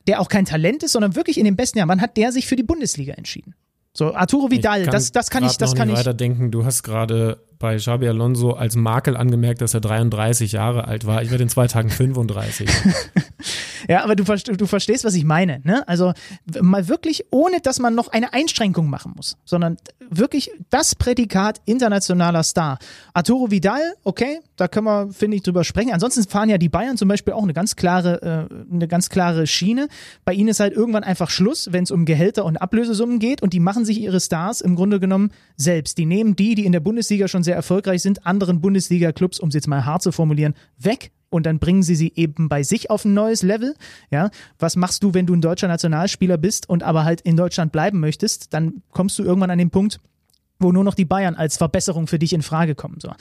der auch kein Talent ist, sondern wirklich in den besten Jahren. Wann hat der sich für die Bundesliga entschieden? So, Arturo Vidal, das, das kann ich, das kann ich. weiter denken. Du hast gerade bei Xabi Alonso als Makel angemerkt, dass er 33 Jahre alt war. Ich werde in zwei Tagen 35. ja, aber du, du verstehst, was ich meine. Ne? Also mal wirklich, ohne dass man noch eine Einschränkung machen muss, sondern wirklich das Prädikat internationaler Star. Arturo Vidal, okay, da können wir, finde ich, drüber sprechen. Ansonsten fahren ja die Bayern zum Beispiel auch eine ganz klare, äh, eine ganz klare Schiene. Bei ihnen ist halt irgendwann einfach Schluss, wenn es um Gehälter und Ablösesummen geht und die machen sich ihre Stars im Grunde genommen selbst. Die nehmen die, die in der Bundesliga schon sehr sehr erfolgreich sind, anderen Bundesliga-Clubs, um es jetzt mal hart zu formulieren, weg und dann bringen sie sie eben bei sich auf ein neues Level. Ja, was machst du, wenn du ein deutscher Nationalspieler bist und aber halt in Deutschland bleiben möchtest? Dann kommst du irgendwann an den Punkt, wo nur noch die Bayern als Verbesserung für dich in Frage kommen. So.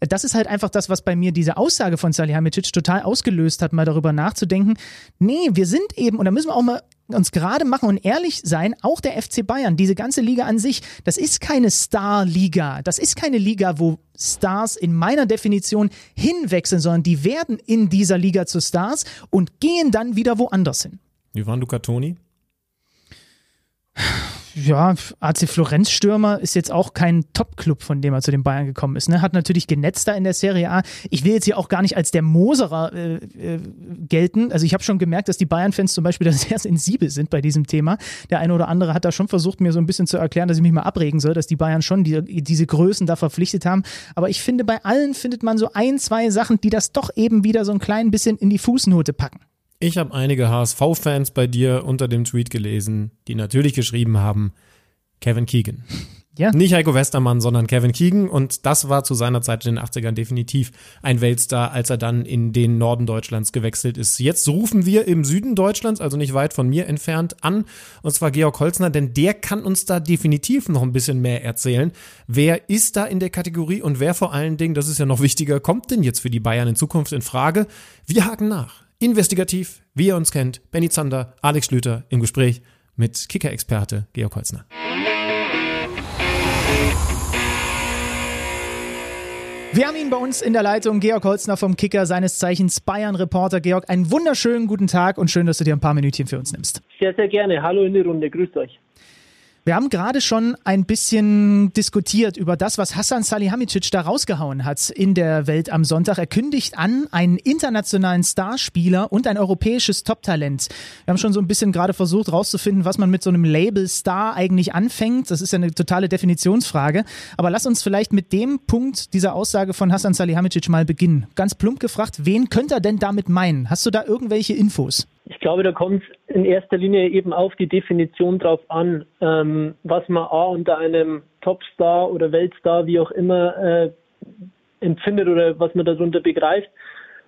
Das ist halt einfach das, was bei mir diese Aussage von Salihamidzic total ausgelöst hat, mal darüber nachzudenken. Nee, wir sind eben, und da müssen wir auch mal uns gerade machen und ehrlich sein, auch der FC Bayern, diese ganze Liga an sich, das ist keine Star-Liga. Das ist keine Liga, wo Stars in meiner Definition hinwechseln, sondern die werden in dieser Liga zu Stars und gehen dann wieder woanders hin. Wie war Luca Toni? Ja, AC Florenz Stürmer ist jetzt auch kein Top-Club, von dem er zu den Bayern gekommen ist. Ne? Hat natürlich genetzt da in der Serie A. Ich will jetzt hier auch gar nicht als der Moserer äh, äh, gelten. Also ich habe schon gemerkt, dass die Bayern-Fans zum Beispiel da sehr sensibel sind bei diesem Thema. Der eine oder andere hat da schon versucht, mir so ein bisschen zu erklären, dass ich mich mal abregen soll, dass die Bayern schon die, diese Größen da verpflichtet haben. Aber ich finde, bei allen findet man so ein, zwei Sachen, die das doch eben wieder so ein klein bisschen in die Fußnote packen. Ich habe einige HSV-Fans bei dir unter dem Tweet gelesen, die natürlich geschrieben haben, Kevin Keegan. Ja. Nicht Heiko Westermann, sondern Kevin Keegan. Und das war zu seiner Zeit in den 80ern definitiv ein Weltstar, als er dann in den Norden Deutschlands gewechselt ist. Jetzt rufen wir im Süden Deutschlands, also nicht weit von mir entfernt, an. Und zwar Georg Holzner, denn der kann uns da definitiv noch ein bisschen mehr erzählen. Wer ist da in der Kategorie und wer vor allen Dingen, das ist ja noch wichtiger, kommt denn jetzt für die Bayern in Zukunft in Frage? Wir haken nach. Investigativ, wie ihr uns kennt, Benny Zander, Alex Schlüter im Gespräch mit Kicker-Experte Georg Holzner. Wir haben ihn bei uns in der Leitung, Georg Holzner vom Kicker, seines Zeichens Bayern-Reporter. Georg, einen wunderschönen guten Tag und schön, dass du dir ein paar Minütchen für uns nimmst. Sehr, sehr gerne. Hallo in die Runde. Grüßt euch. Wir haben gerade schon ein bisschen diskutiert über das, was Hassan Salihamidzic da rausgehauen hat in der Welt am Sonntag. Er kündigt an einen internationalen Starspieler und ein europäisches Top-Talent. Wir haben schon so ein bisschen gerade versucht rauszufinden, was man mit so einem Label Star eigentlich anfängt. Das ist ja eine totale Definitionsfrage. Aber lass uns vielleicht mit dem Punkt dieser Aussage von Hassan Salihamidzic mal beginnen. Ganz plump gefragt, wen könnte er denn damit meinen? Hast du da irgendwelche Infos? Ich glaube, da kommt es in erster Linie eben auf die Definition drauf an, ähm, was man A unter einem Topstar oder Weltstar, wie auch immer, äh, empfindet oder was man darunter begreift.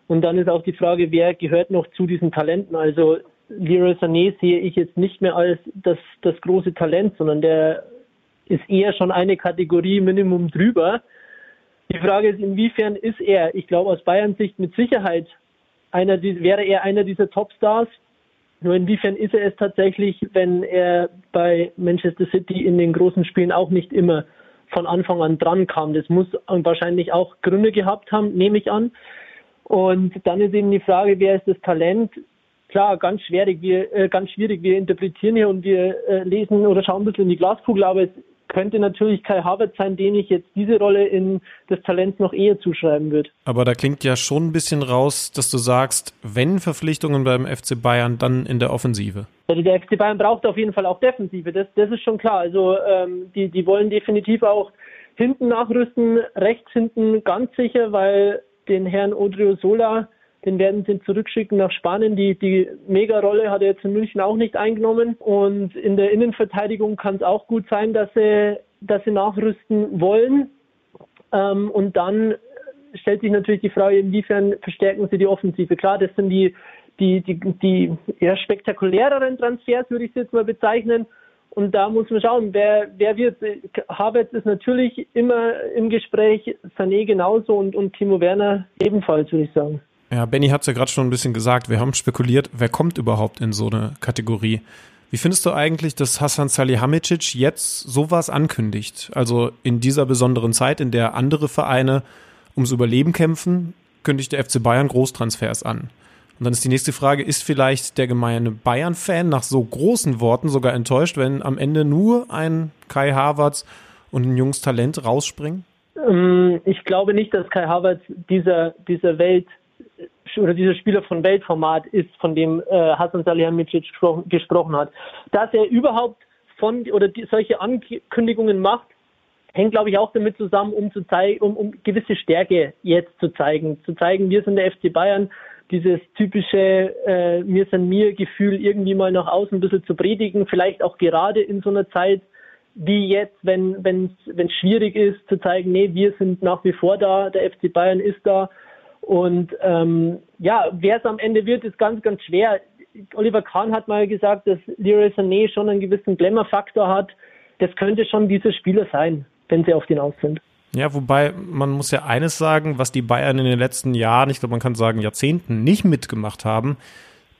Und dann ist auch die Frage, wer gehört noch zu diesen Talenten? Also Leroy Sané sehe ich jetzt nicht mehr als das, das große Talent, sondern der ist eher schon eine Kategorie Minimum drüber. Die Frage ist, inwiefern ist er, ich glaube aus Bayern Sicht mit Sicherheit einer, wäre er einer dieser Topstars. Nur inwiefern ist er es tatsächlich, wenn er bei Manchester City in den großen Spielen auch nicht immer von Anfang an dran kam. Das muss wahrscheinlich auch Gründe gehabt haben, nehme ich an. Und dann ist eben die Frage, wer ist das Talent? Klar, ganz schwierig. Wir, äh, ganz schwierig. Wir interpretieren hier und wir äh, lesen oder schauen ein bisschen in die Glaskugel, aber es könnte natürlich Kai Havertz sein, den ich jetzt diese Rolle in des Talents noch eher zuschreiben würde. Aber da klingt ja schon ein bisschen raus, dass du sagst, wenn Verpflichtungen beim FC Bayern, dann in der Offensive. Also der FC Bayern braucht auf jeden Fall auch Defensive, das, das ist schon klar. Also ähm, die, die wollen definitiv auch hinten nachrüsten, rechts hinten ganz sicher, weil den Herrn Odrio Sola den werden sie zurückschicken nach Spanien. Die, die Mega-Rolle hat er jetzt in München auch nicht eingenommen. Und in der Innenverteidigung kann es auch gut sein, dass sie, dass sie nachrüsten wollen. Ähm, und dann stellt sich natürlich die Frage, inwiefern verstärken sie die Offensive. Klar, das sind die, die, die, die eher spektakuläreren Transfers, würde ich es jetzt mal bezeichnen. Und da muss man schauen, wer, wer wird. Havertz ist natürlich immer im Gespräch, Sané genauso und, und Timo Werner ebenfalls, würde ich sagen. Ja, Benny hat es ja gerade schon ein bisschen gesagt. Wir haben spekuliert, wer kommt überhaupt in so eine Kategorie. Wie findest du eigentlich, dass Hassan Salihamidzic jetzt sowas ankündigt? Also in dieser besonderen Zeit, in der andere Vereine ums Überleben kämpfen, kündigt der FC Bayern Großtransfers an. Und dann ist die nächste Frage, ist vielleicht der gemeine Bayern-Fan nach so großen Worten sogar enttäuscht, wenn am Ende nur ein Kai Havertz und ein junges Talent rausspringen? Ähm, ich glaube nicht, dass Kai Havertz dieser, dieser Welt oder dieser Spieler von Weltformat ist, von dem äh, Hasan Salihamidzic gesprochen, hat. Dass er überhaupt von oder die, solche Ankündigungen macht, hängt, glaube ich, auch damit zusammen, um zu zeigen, um, um gewisse Stärke jetzt zu zeigen, zu zeigen, wir sind der FC Bayern, dieses typische äh, mir sind mir Gefühl irgendwie mal nach außen ein bisschen zu predigen, vielleicht auch gerade in so einer Zeit wie jetzt, wenn wenn es schwierig ist, zu zeigen, nee, wir sind nach wie vor da, der FC Bayern ist da Und ähm, ja, wer es am Ende wird, ist ganz, ganz schwer. Oliver Kahn hat mal gesagt, dass Leroy Sané schon einen gewissen Glamour-Faktor hat. Das könnte schon dieser Spieler sein, wenn sie auf den aus sind. Ja, wobei man muss ja eines sagen, was die Bayern in den letzten Jahren, ich glaube, man kann sagen Jahrzehnten nicht mitgemacht haben,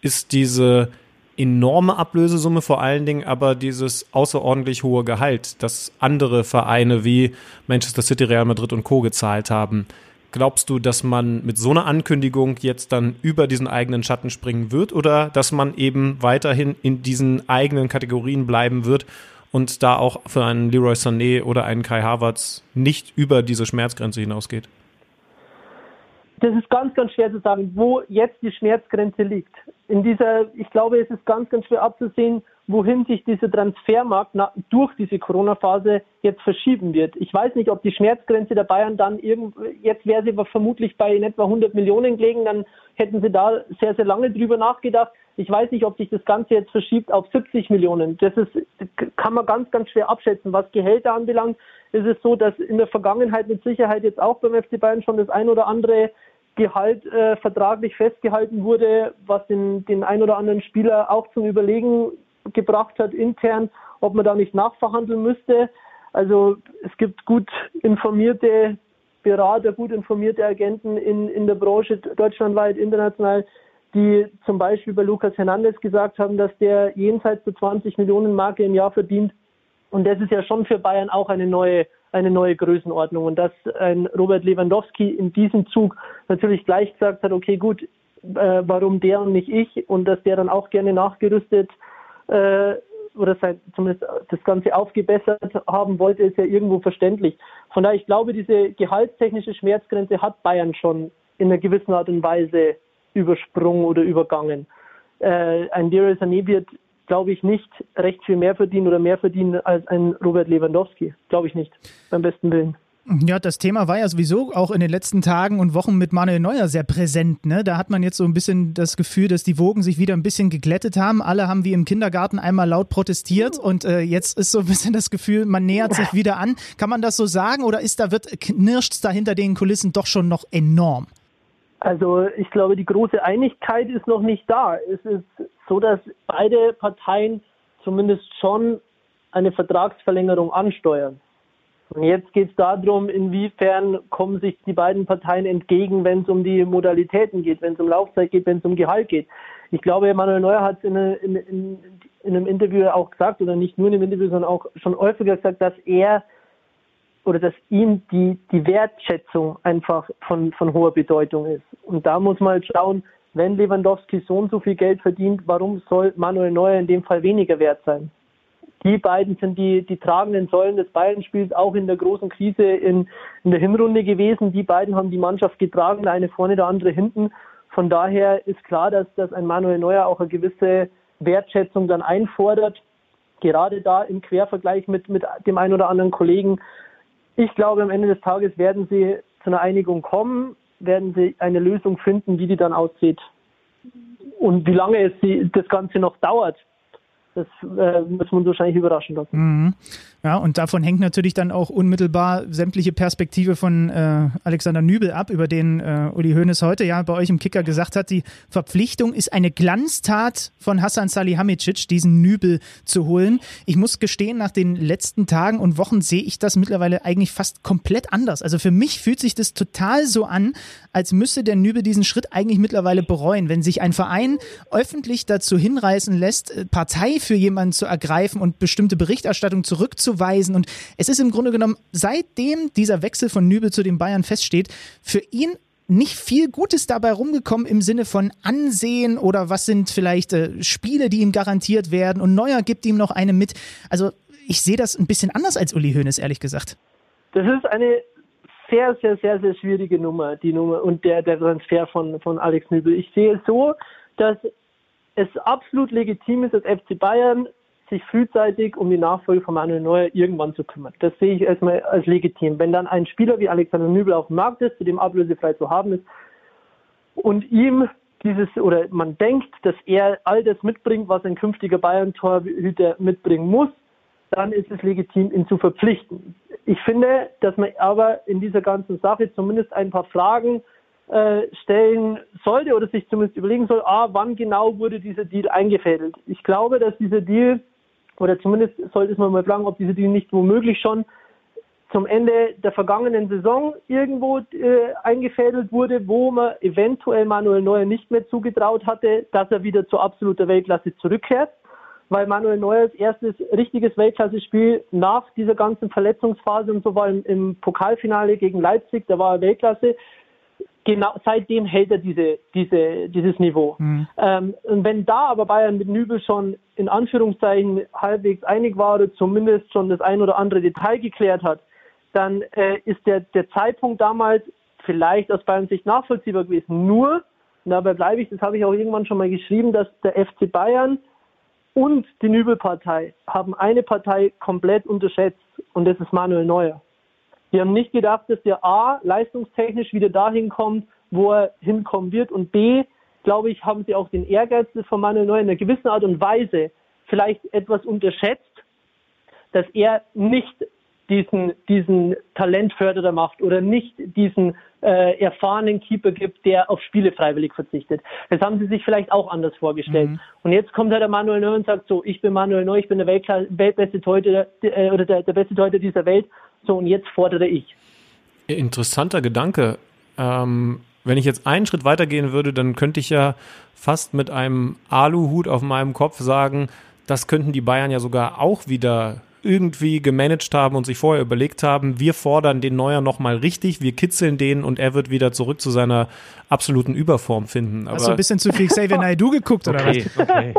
ist diese enorme Ablösesumme vor allen Dingen, aber dieses außerordentlich hohe Gehalt, das andere Vereine wie Manchester City, Real Madrid und Co. gezahlt haben. Glaubst du, dass man mit so einer Ankündigung jetzt dann über diesen eigenen Schatten springen wird oder dass man eben weiterhin in diesen eigenen Kategorien bleiben wird und da auch für einen Leroy Sané oder einen Kai Havertz nicht über diese Schmerzgrenze hinausgeht? Das ist ganz, ganz schwer zu sagen, wo jetzt die Schmerzgrenze liegt. In dieser, ich glaube, es ist ganz, ganz schwer abzusehen, wohin sich dieser Transfermarkt durch diese Corona-Phase jetzt verschieben wird. Ich weiß nicht, ob die Schmerzgrenze der Bayern dann irgend, jetzt wäre sie vermutlich bei in etwa 100 Millionen gelegen, dann hätten sie da sehr, sehr lange drüber nachgedacht. Ich weiß nicht, ob sich das Ganze jetzt verschiebt auf 70 Millionen. Das ist, kann man ganz, ganz schwer abschätzen. Was Gehälter anbelangt, ist es so, dass in der Vergangenheit mit Sicherheit jetzt auch beim FC Bayern schon das ein oder andere Gehalt äh, vertraglich festgehalten wurde, was den, den ein oder anderen Spieler auch zum Überlegen gebracht hat intern, ob man da nicht nachverhandeln müsste. Also es gibt gut informierte Berater, gut informierte Agenten in, in der Branche deutschlandweit, international, die zum Beispiel bei Lucas Hernandez gesagt haben, dass der jenseits der 20 Millionen Marke im Jahr verdient. Und das ist ja schon für Bayern auch eine neue, eine neue Größenordnung. Und dass ein Robert Lewandowski in diesem Zug natürlich gleich gesagt hat, okay, gut, äh, warum der und nicht ich? Und dass der dann auch gerne nachgerüstet äh, oder sein, zumindest das Ganze aufgebessert haben wollte, ist ja irgendwo verständlich. Von daher, ich glaube, diese gehaltstechnische Schmerzgrenze hat Bayern schon in einer gewissen Art und Weise übersprungen oder übergangen. Äh, ein Leroy Sané wird, glaube ich, nicht recht viel mehr verdienen oder mehr verdienen als ein Robert Lewandowski. Glaube ich nicht, beim besten Willen. Ja, das Thema war ja sowieso auch in den letzten Tagen und Wochen mit Manuel Neuer sehr präsent. Ne? Da hat man jetzt so ein bisschen das Gefühl, dass die Wogen sich wieder ein bisschen geglättet haben. Alle haben wie im Kindergarten einmal laut protestiert und äh, jetzt ist so ein bisschen das Gefühl, man nähert sich wieder an. Kann man das so sagen oder ist da wird knirscht da hinter den Kulissen doch schon noch enorm? Also ich glaube, die große Einigkeit ist noch nicht da. Es ist so, dass beide Parteien zumindest schon eine Vertragsverlängerung ansteuern. Und jetzt geht es darum, inwiefern kommen sich die beiden Parteien entgegen, wenn es um die Modalitäten geht, wenn es um Laufzeit geht, wenn es um Gehalt geht. Ich glaube, Manuel Neuer hat es in, in, in, in, einem Interview auch gesagt, oder nicht nur in einem Interview, sondern auch schon häufiger gesagt, dass er oder dass ihm die, die Wertschätzung einfach von, von hoher Bedeutung ist. Und da muss man halt schauen, wenn Lewandowski so und so viel Geld verdient, warum soll Manuel Neuer in dem Fall weniger wert sein? Die beiden sind die, die tragenden Säulen des Bayern-Spiels auch in der großen Krise in, in der Hinrunde gewesen. Die beiden haben die Mannschaft getragen, eine vorne, der andere hinten. Von daher ist klar, dass, dass ein Manuel Neuer auch eine gewisse Wertschätzung dann einfordert, gerade da im Quervergleich mit, mit dem einen oder anderen Kollegen. Ich glaube, am Ende des Tages werden sie zu einer Einigung kommen, werden sie eine Lösung finden, wie die dann aussieht. Und wie lange es das Ganze noch dauert, das äh, muss man wahrscheinlich überraschen lassen. Mhm. Ja, und davon hängt natürlich dann auch unmittelbar sämtliche Perspektive von äh, Alexander Nübel ab, über den äh, Uli Hoeneß heute ja bei euch im Kicker gesagt hat, die Verpflichtung ist eine Glanztat von Hassan Salihamidzic, diesen Nübel zu holen. Ich muss gestehen, nach den letzten Tagen und Wochen sehe ich das mittlerweile eigentlich fast komplett anders. Also für mich fühlt sich das total so an, als müsste der Nübel diesen Schritt eigentlich mittlerweile bereuen, wenn sich ein Verein öffentlich dazu hinreißen lässt, äh, Partei für jemanden zu ergreifen und bestimmte Berichterstattung zurückzuweisen. Und es ist im Grunde genommen, seitdem dieser Wechsel von Nübel zu den Bayern feststeht, für ihn nicht viel Gutes dabei rumgekommen im Sinne von Ansehen oder was sind vielleicht äh, Spiele, die ihm garantiert werden und Neuer gibt ihm noch eine mit. Also ich sehe das ein bisschen anders als Uli Hoeneß, ehrlich gesagt. Das ist eine sehr, sehr, sehr, sehr schwierige Nummer, die Nummer und der, der Transfer von, von Alex Nübel. Ich sehe es so, dass es absolut legitim ist, dass FC Bayern sich frühzeitig um die Nachfolge von Manuel Neuer irgendwann zu kümmern. Das sehe ich erstmal als legitim. Wenn dann ein Spieler wie Alexander Nübel auf dem Markt ist, zu dem ablösefrei zu haben ist, und ihm dieses, oder man denkt, dass er all das mitbringt, was ein künftiger Bayern-Torhüter mitbringen muss, dann ist es legitim, ihn zu verpflichten. Ich finde, dass man aber in dieser ganzen Sache zumindest ein paar Fragen äh, stellen sollte oder sich zumindest überlegen soll, ah, wann genau wurde dieser Deal eingefädelt. Ich glaube, dass dieser Deal, oder zumindest sollte es mal fragen, ob dieser Deal nicht womöglich schon zum Ende der vergangenen Saison irgendwo äh, eingefädelt wurde, wo man eventuell Manuel Neuer nicht mehr zugetraut hatte, dass er wieder zu absoluter Weltklasse zurückkehrt, weil Manuel Neuers erstes richtiges Weltklasse-Spiel nach dieser ganzen Verletzungsphase und so war im, im Pokalfinale gegen Leipzig, da war er Weltklasse, genau seitdem hält er diese, diese, dieses Niveau. Mhm. Ähm, und wenn da aber Bayern mit Nübel schon in Anführungszeichen halbwegs einig war oder zumindest schon das ein oder andere Detail geklärt hat, dann äh, ist der, der Zeitpunkt damals vielleicht aus Bayern Sicht nachvollziehbar gewesen. Nur, dabei bleibe ich, das habe ich auch irgendwann schon mal geschrieben, dass der FC Bayern und die Nübelpartei haben eine Partei komplett unterschätzt und das ist Manuel Neuer. Die haben nicht gedacht, dass der A leistungstechnisch wieder dahin kommt, wo er hinkommen wird und B, glaube ich, haben sie auch den Ehrgeiz von Manuel Neuer in einer gewissen Art und Weise vielleicht etwas unterschätzt, dass er nicht diesen, diesen Talentförderer macht oder nicht diesen äh, erfahrenen Keeper gibt, der auf Spiele freiwillig verzichtet. Das haben sie sich vielleicht auch anders vorgestellt. Mhm. Und jetzt kommt halt der Manuel Neuer und sagt so, ich bin Manuel Neuer, ich bin der Weltklasse, weltbeste Torhüter äh, oder der, der beste Torhüter dieser Welt so, und jetzt fordere ich. Interessanter Gedanke. Ähm, wenn ich jetzt einen Schritt weitergehen würde, dann könnte ich ja fast mit einem Aluhut auf meinem Kopf sagen, das könnten die Bayern ja sogar auch wieder irgendwie gemanagt haben und sich vorher überlegt haben, wir fordern den Neuer nochmal richtig, wir kitzeln den und er wird wieder zurück zu seiner absoluten Überform finden. Aber Hast du ein bisschen zu viel Xavier Naidoo geguckt oder okay, was? Okay.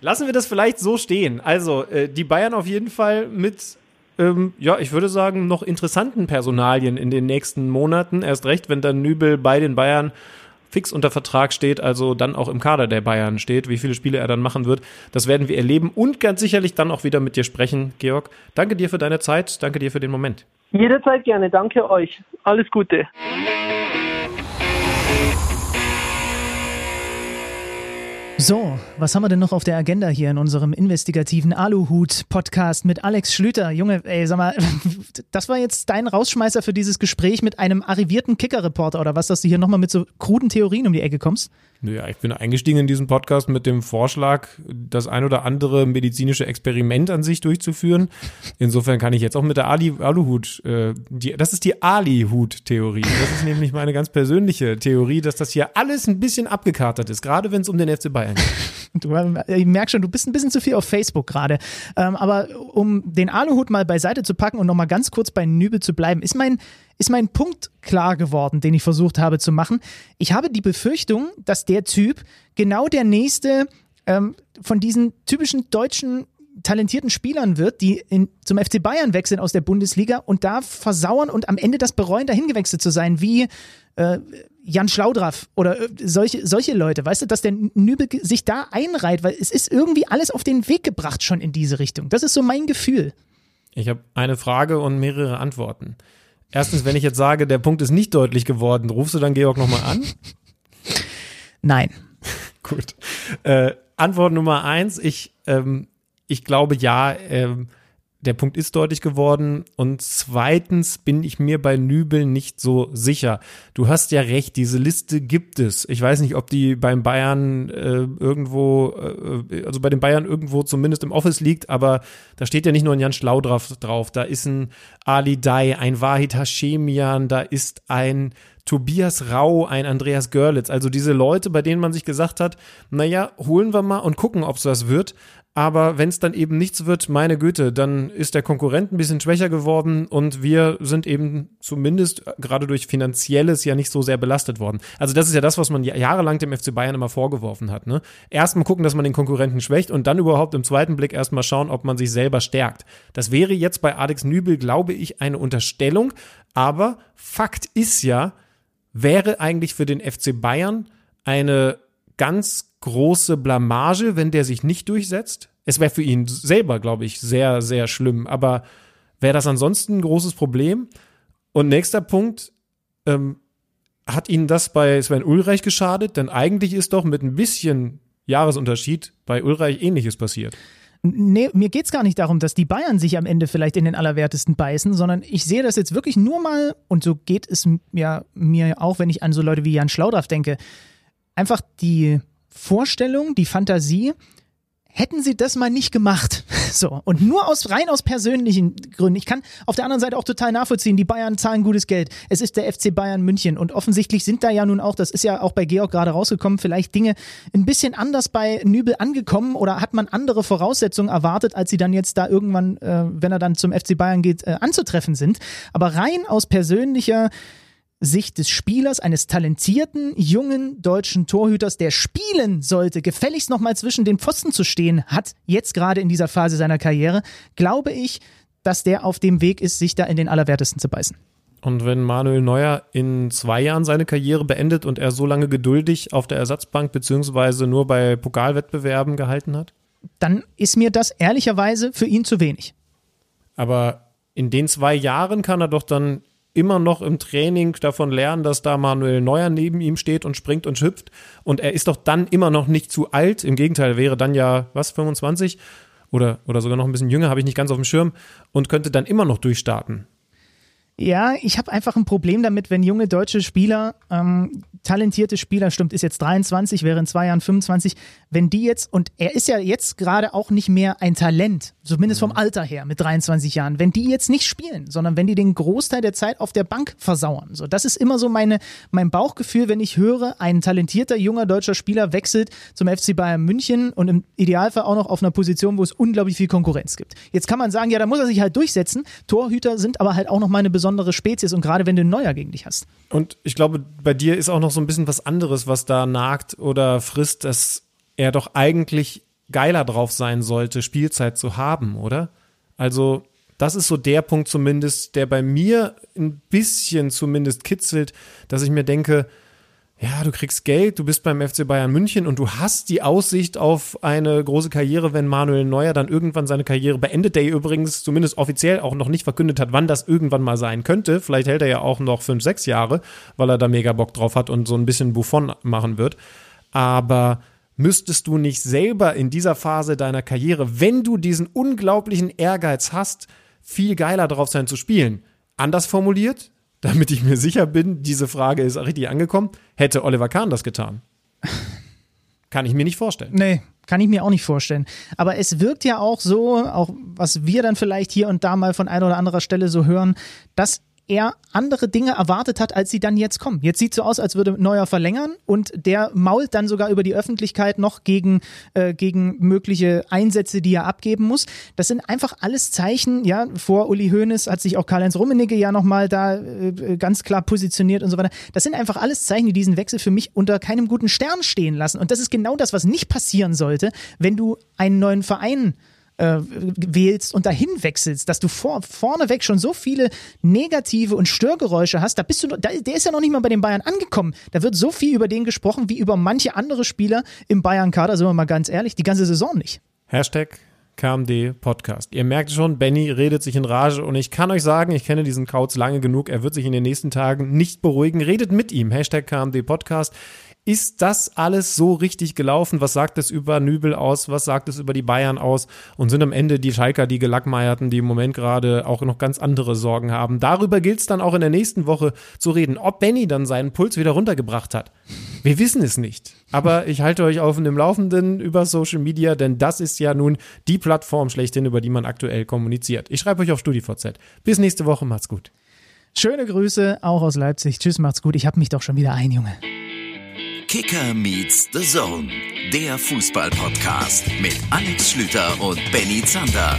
Lassen wir das vielleicht so stehen. Also, äh, die Bayern auf jeden Fall mit ähm, ja, ich würde sagen, noch interessanten Personalien in den nächsten Monaten. Erst recht, wenn dann Nübel bei den Bayern fix unter Vertrag steht, also dann auch im Kader der Bayern steht, wie viele Spiele er dann machen wird. Das werden wir erleben und ganz sicherlich dann auch wieder mit dir sprechen, Georg. Danke dir für deine Zeit, danke dir für den Moment. Jederzeit gerne, danke euch. Alles Gute. So, was haben wir denn noch auf der Agenda hier in unserem investigativen Aluhut-Podcast mit Alex Schlüter? Junge, ey, sag mal, das war jetzt dein Rausschmeißer für dieses Gespräch mit einem arrivierten Kicker-Reporter oder was, dass du hier nochmal mit so kruden Theorien um die Ecke kommst? Naja, ich bin eingestiegen in diesen Podcast mit dem Vorschlag, das ein oder andere medizinische Experiment an sich durchzuführen. Insofern kann ich jetzt auch mit der Ali Aluhut, äh, die, das ist die Ali-Hut-Theorie. Das ist nämlich meine ganz persönliche Theorie, dass das hier alles ein bisschen abgekartet ist, gerade wenn es um den FC Bayern geht. Du, ich merke schon, du bist ein bisschen zu viel auf Facebook gerade. Ähm, aber um den Aluhut mal beiseite zu packen und nochmal ganz kurz bei Nübel zu bleiben, ist mein ist mein Punkt klar geworden, den ich versucht habe zu machen. Ich habe die Befürchtung, dass der Typ genau der nächste ähm, von diesen typischen deutschen talentierten Spielern wird, die in, zum FC Bayern wechseln aus der Bundesliga und da versauern und am Ende das bereuen, dahin gewechselt zu sein, wie äh, Jan Schlaudraff oder äh, solche, solche Leute, weißt du, dass der Nübel sich da einreiht, weil es ist irgendwie alles auf den Weg gebracht schon in diese Richtung. Das ist so mein Gefühl. Ich habe eine Frage und mehrere Antworten. Erstens, wenn ich jetzt sage, der Punkt ist nicht deutlich geworden, rufst du dann Georg nochmal an? Nein. Gut. Äh, Antwort Nummer eins, ich, ähm, ich glaube ja, ähm, der Punkt ist deutlich geworden. Und zweitens bin ich mir bei Nübel nicht so sicher. Du hast ja recht, diese Liste gibt es. Ich weiß nicht, ob die beim Bayern äh, irgendwo, äh, also bei den Bayern irgendwo zumindest im Office liegt, aber da steht ja nicht nur ein Jan Schlau drauf, drauf. Da ist ein Ali Dai, ein Wahid Hashemian, da ist ein Tobias Rau, ein Andreas Görlitz. Also diese Leute, bei denen man sich gesagt hat, naja, holen wir mal und gucken, ob es das wird. Aber wenn es dann eben nichts wird, meine Güte, dann ist der Konkurrent ein bisschen schwächer geworden und wir sind eben zumindest gerade durch finanzielles ja nicht so sehr belastet worden. Also das ist ja das, was man jahrelang dem FC Bayern immer vorgeworfen hat. Ne? Erstmal gucken, dass man den Konkurrenten schwächt und dann überhaupt im zweiten Blick erstmal schauen, ob man sich selber stärkt. Das wäre jetzt bei Alex Nübel, glaube ich, eine Unterstellung. Aber Fakt ist ja, wäre eigentlich für den FC Bayern eine ganz große Blamage, wenn der sich nicht durchsetzt. Es wäre für ihn selber, glaube ich, sehr, sehr schlimm. Aber wäre das ansonsten ein großes Problem? Und nächster Punkt, ähm, hat Ihnen das bei Sven Ulreich geschadet? Denn eigentlich ist doch mit ein bisschen Jahresunterschied bei Ulreich ähnliches passiert. Nee, mir geht's gar nicht darum, dass die Bayern sich am Ende vielleicht in den Allerwertesten beißen, sondern ich sehe das jetzt wirklich nur mal, und so geht es ja mir auch, wenn ich an so Leute wie Jan Schlaudraff denke, einfach die Vorstellung, die Fantasie, hätten sie das mal nicht gemacht. So. Und nur aus, rein aus persönlichen Gründen. Ich kann auf der anderen Seite auch total nachvollziehen, die Bayern zahlen gutes Geld. Es ist der FC Bayern München. Und offensichtlich sind da ja nun auch, das ist ja auch bei Georg gerade rausgekommen, vielleicht Dinge ein bisschen anders bei Nübel angekommen oder hat man andere Voraussetzungen erwartet, als sie dann jetzt da irgendwann, äh, wenn er dann zum FC Bayern geht, äh, anzutreffen sind. Aber rein aus persönlicher Sicht des Spielers, eines talentierten, jungen deutschen Torhüters, der spielen sollte, gefälligst nochmal zwischen den Pfosten zu stehen hat, jetzt gerade in dieser Phase seiner Karriere, glaube ich, dass der auf dem Weg ist, sich da in den Allerwertesten zu beißen. Und wenn Manuel Neuer in zwei Jahren seine Karriere beendet und er so lange geduldig auf der Ersatzbank beziehungsweise nur bei Pokalwettbewerben gehalten hat? Dann ist mir das ehrlicherweise für ihn zu wenig. Aber in den zwei Jahren kann er doch dann immer noch im Training davon lernen, dass da Manuel Neuer neben ihm steht und springt und hüpft. Und er ist doch dann immer noch nicht zu alt. Im Gegenteil, wäre dann ja, was, 25? Oder, oder sogar noch ein bisschen jünger, habe ich nicht ganz auf dem Schirm. Und könnte dann immer noch durchstarten. Ja, ich habe einfach ein Problem damit, wenn junge deutsche Spieler, ähm, talentierte Spieler, stimmt, ist jetzt 23, wäre in zwei Jahren 25, wenn die jetzt, und er ist ja jetzt gerade auch nicht mehr ein Talent, zumindest vom mhm. Alter her mit 23 Jahren, wenn die jetzt nicht spielen, sondern wenn die den Großteil der Zeit auf der Bank versauern. So, das ist immer so meine, mein Bauchgefühl, wenn ich höre, ein talentierter junger deutscher Spieler wechselt zum FC Bayern München und im Idealfall auch noch auf einer Position, wo es unglaublich viel Konkurrenz gibt. Jetzt kann man sagen, ja, da muss er sich halt durchsetzen. Torhüter sind aber halt auch noch meine besondere besondere Spezies und gerade wenn du einen Neuer gegen dich hast. Und ich glaube, bei dir ist auch noch so ein bisschen was anderes, was da nagt oder frisst, dass er doch eigentlich geiler drauf sein sollte, Spielzeit zu haben, oder? Also, das ist so der Punkt zumindest, der bei mir ein bisschen zumindest kitzelt, dass ich mir denke, ja, du kriegst Geld, du bist beim FC Bayern München und du hast die Aussicht auf eine große Karriere, wenn Manuel Neuer dann irgendwann seine Karriere beendet, der übrigens zumindest offiziell auch noch nicht verkündet hat, wann das irgendwann mal sein könnte. Vielleicht hält er ja auch noch fünf, sechs Jahre, weil er da mega Bock drauf hat und so ein bisschen Buffon machen wird. Aber müsstest du nicht selber in dieser Phase deiner Karriere, wenn du diesen unglaublichen Ehrgeiz hast, viel geiler drauf sein zu spielen? Anders formuliert, damit ich mir sicher bin, diese Frage ist richtig angekommen, hätte Oliver Kahn das getan? Kann ich mir nicht vorstellen. Nee, kann ich mir auch nicht vorstellen. Aber es wirkt ja auch so, auch was wir dann vielleicht hier und da mal von einer oder anderer Stelle so hören, dass er andere Dinge erwartet hat, als sie dann jetzt kommen. Jetzt sieht so aus, als würde Neuer verlängern und der mault dann sogar über die Öffentlichkeit noch gegen, äh, gegen mögliche Einsätze, die er abgeben muss. Das sind einfach alles Zeichen, ja, vor Uli Hoeneß hat sich auch Karl-Heinz Rummenigge ja nochmal da äh, ganz klar positioniert und so weiter. Das sind einfach alles Zeichen, die diesen Wechsel für mich unter keinem guten Stern stehen lassen. Und das ist genau das, was nicht passieren sollte, wenn du einen neuen Verein äh, wählst und dahin wechselst, dass du vor, vorneweg schon so viele negative und Störgeräusche hast, da bist du, da, der ist ja noch nicht mal bei den Bayern angekommen. Da wird so viel über den gesprochen wie über manche andere Spieler im Bayern-Kader, sind wir mal ganz ehrlich, die ganze Saison nicht. Hashtag KMD Podcast. Ihr merkt schon, Benny redet sich in Rage und ich kann euch sagen, ich kenne diesen Kauz lange genug, er wird sich in den nächsten Tagen nicht beruhigen. Redet mit ihm. Hashtag KMD Podcast. Ist das alles so richtig gelaufen? Was sagt es über Nübel aus? Was sagt es über die Bayern aus? Und sind am Ende die Schalker, die Gelackmeierten, die im Moment gerade auch noch ganz andere Sorgen haben? Darüber gilt es dann auch in der nächsten Woche zu reden, ob Benny dann seinen Puls wieder runtergebracht hat. Wir wissen es nicht. Aber ich halte euch auf dem Laufenden über Social Media, denn das ist ja nun die Plattform schlechthin, über die man aktuell kommuniziert. Ich schreibe euch auf StudiVZ. Bis nächste Woche, macht's gut. Schöne Grüße, auch aus Leipzig. Tschüss, macht's gut. Ich hab mich doch schon wieder ein, Junge. Kicker meets the Zone, der Fußball-Podcast mit Alex Schlüter und Benny Zander.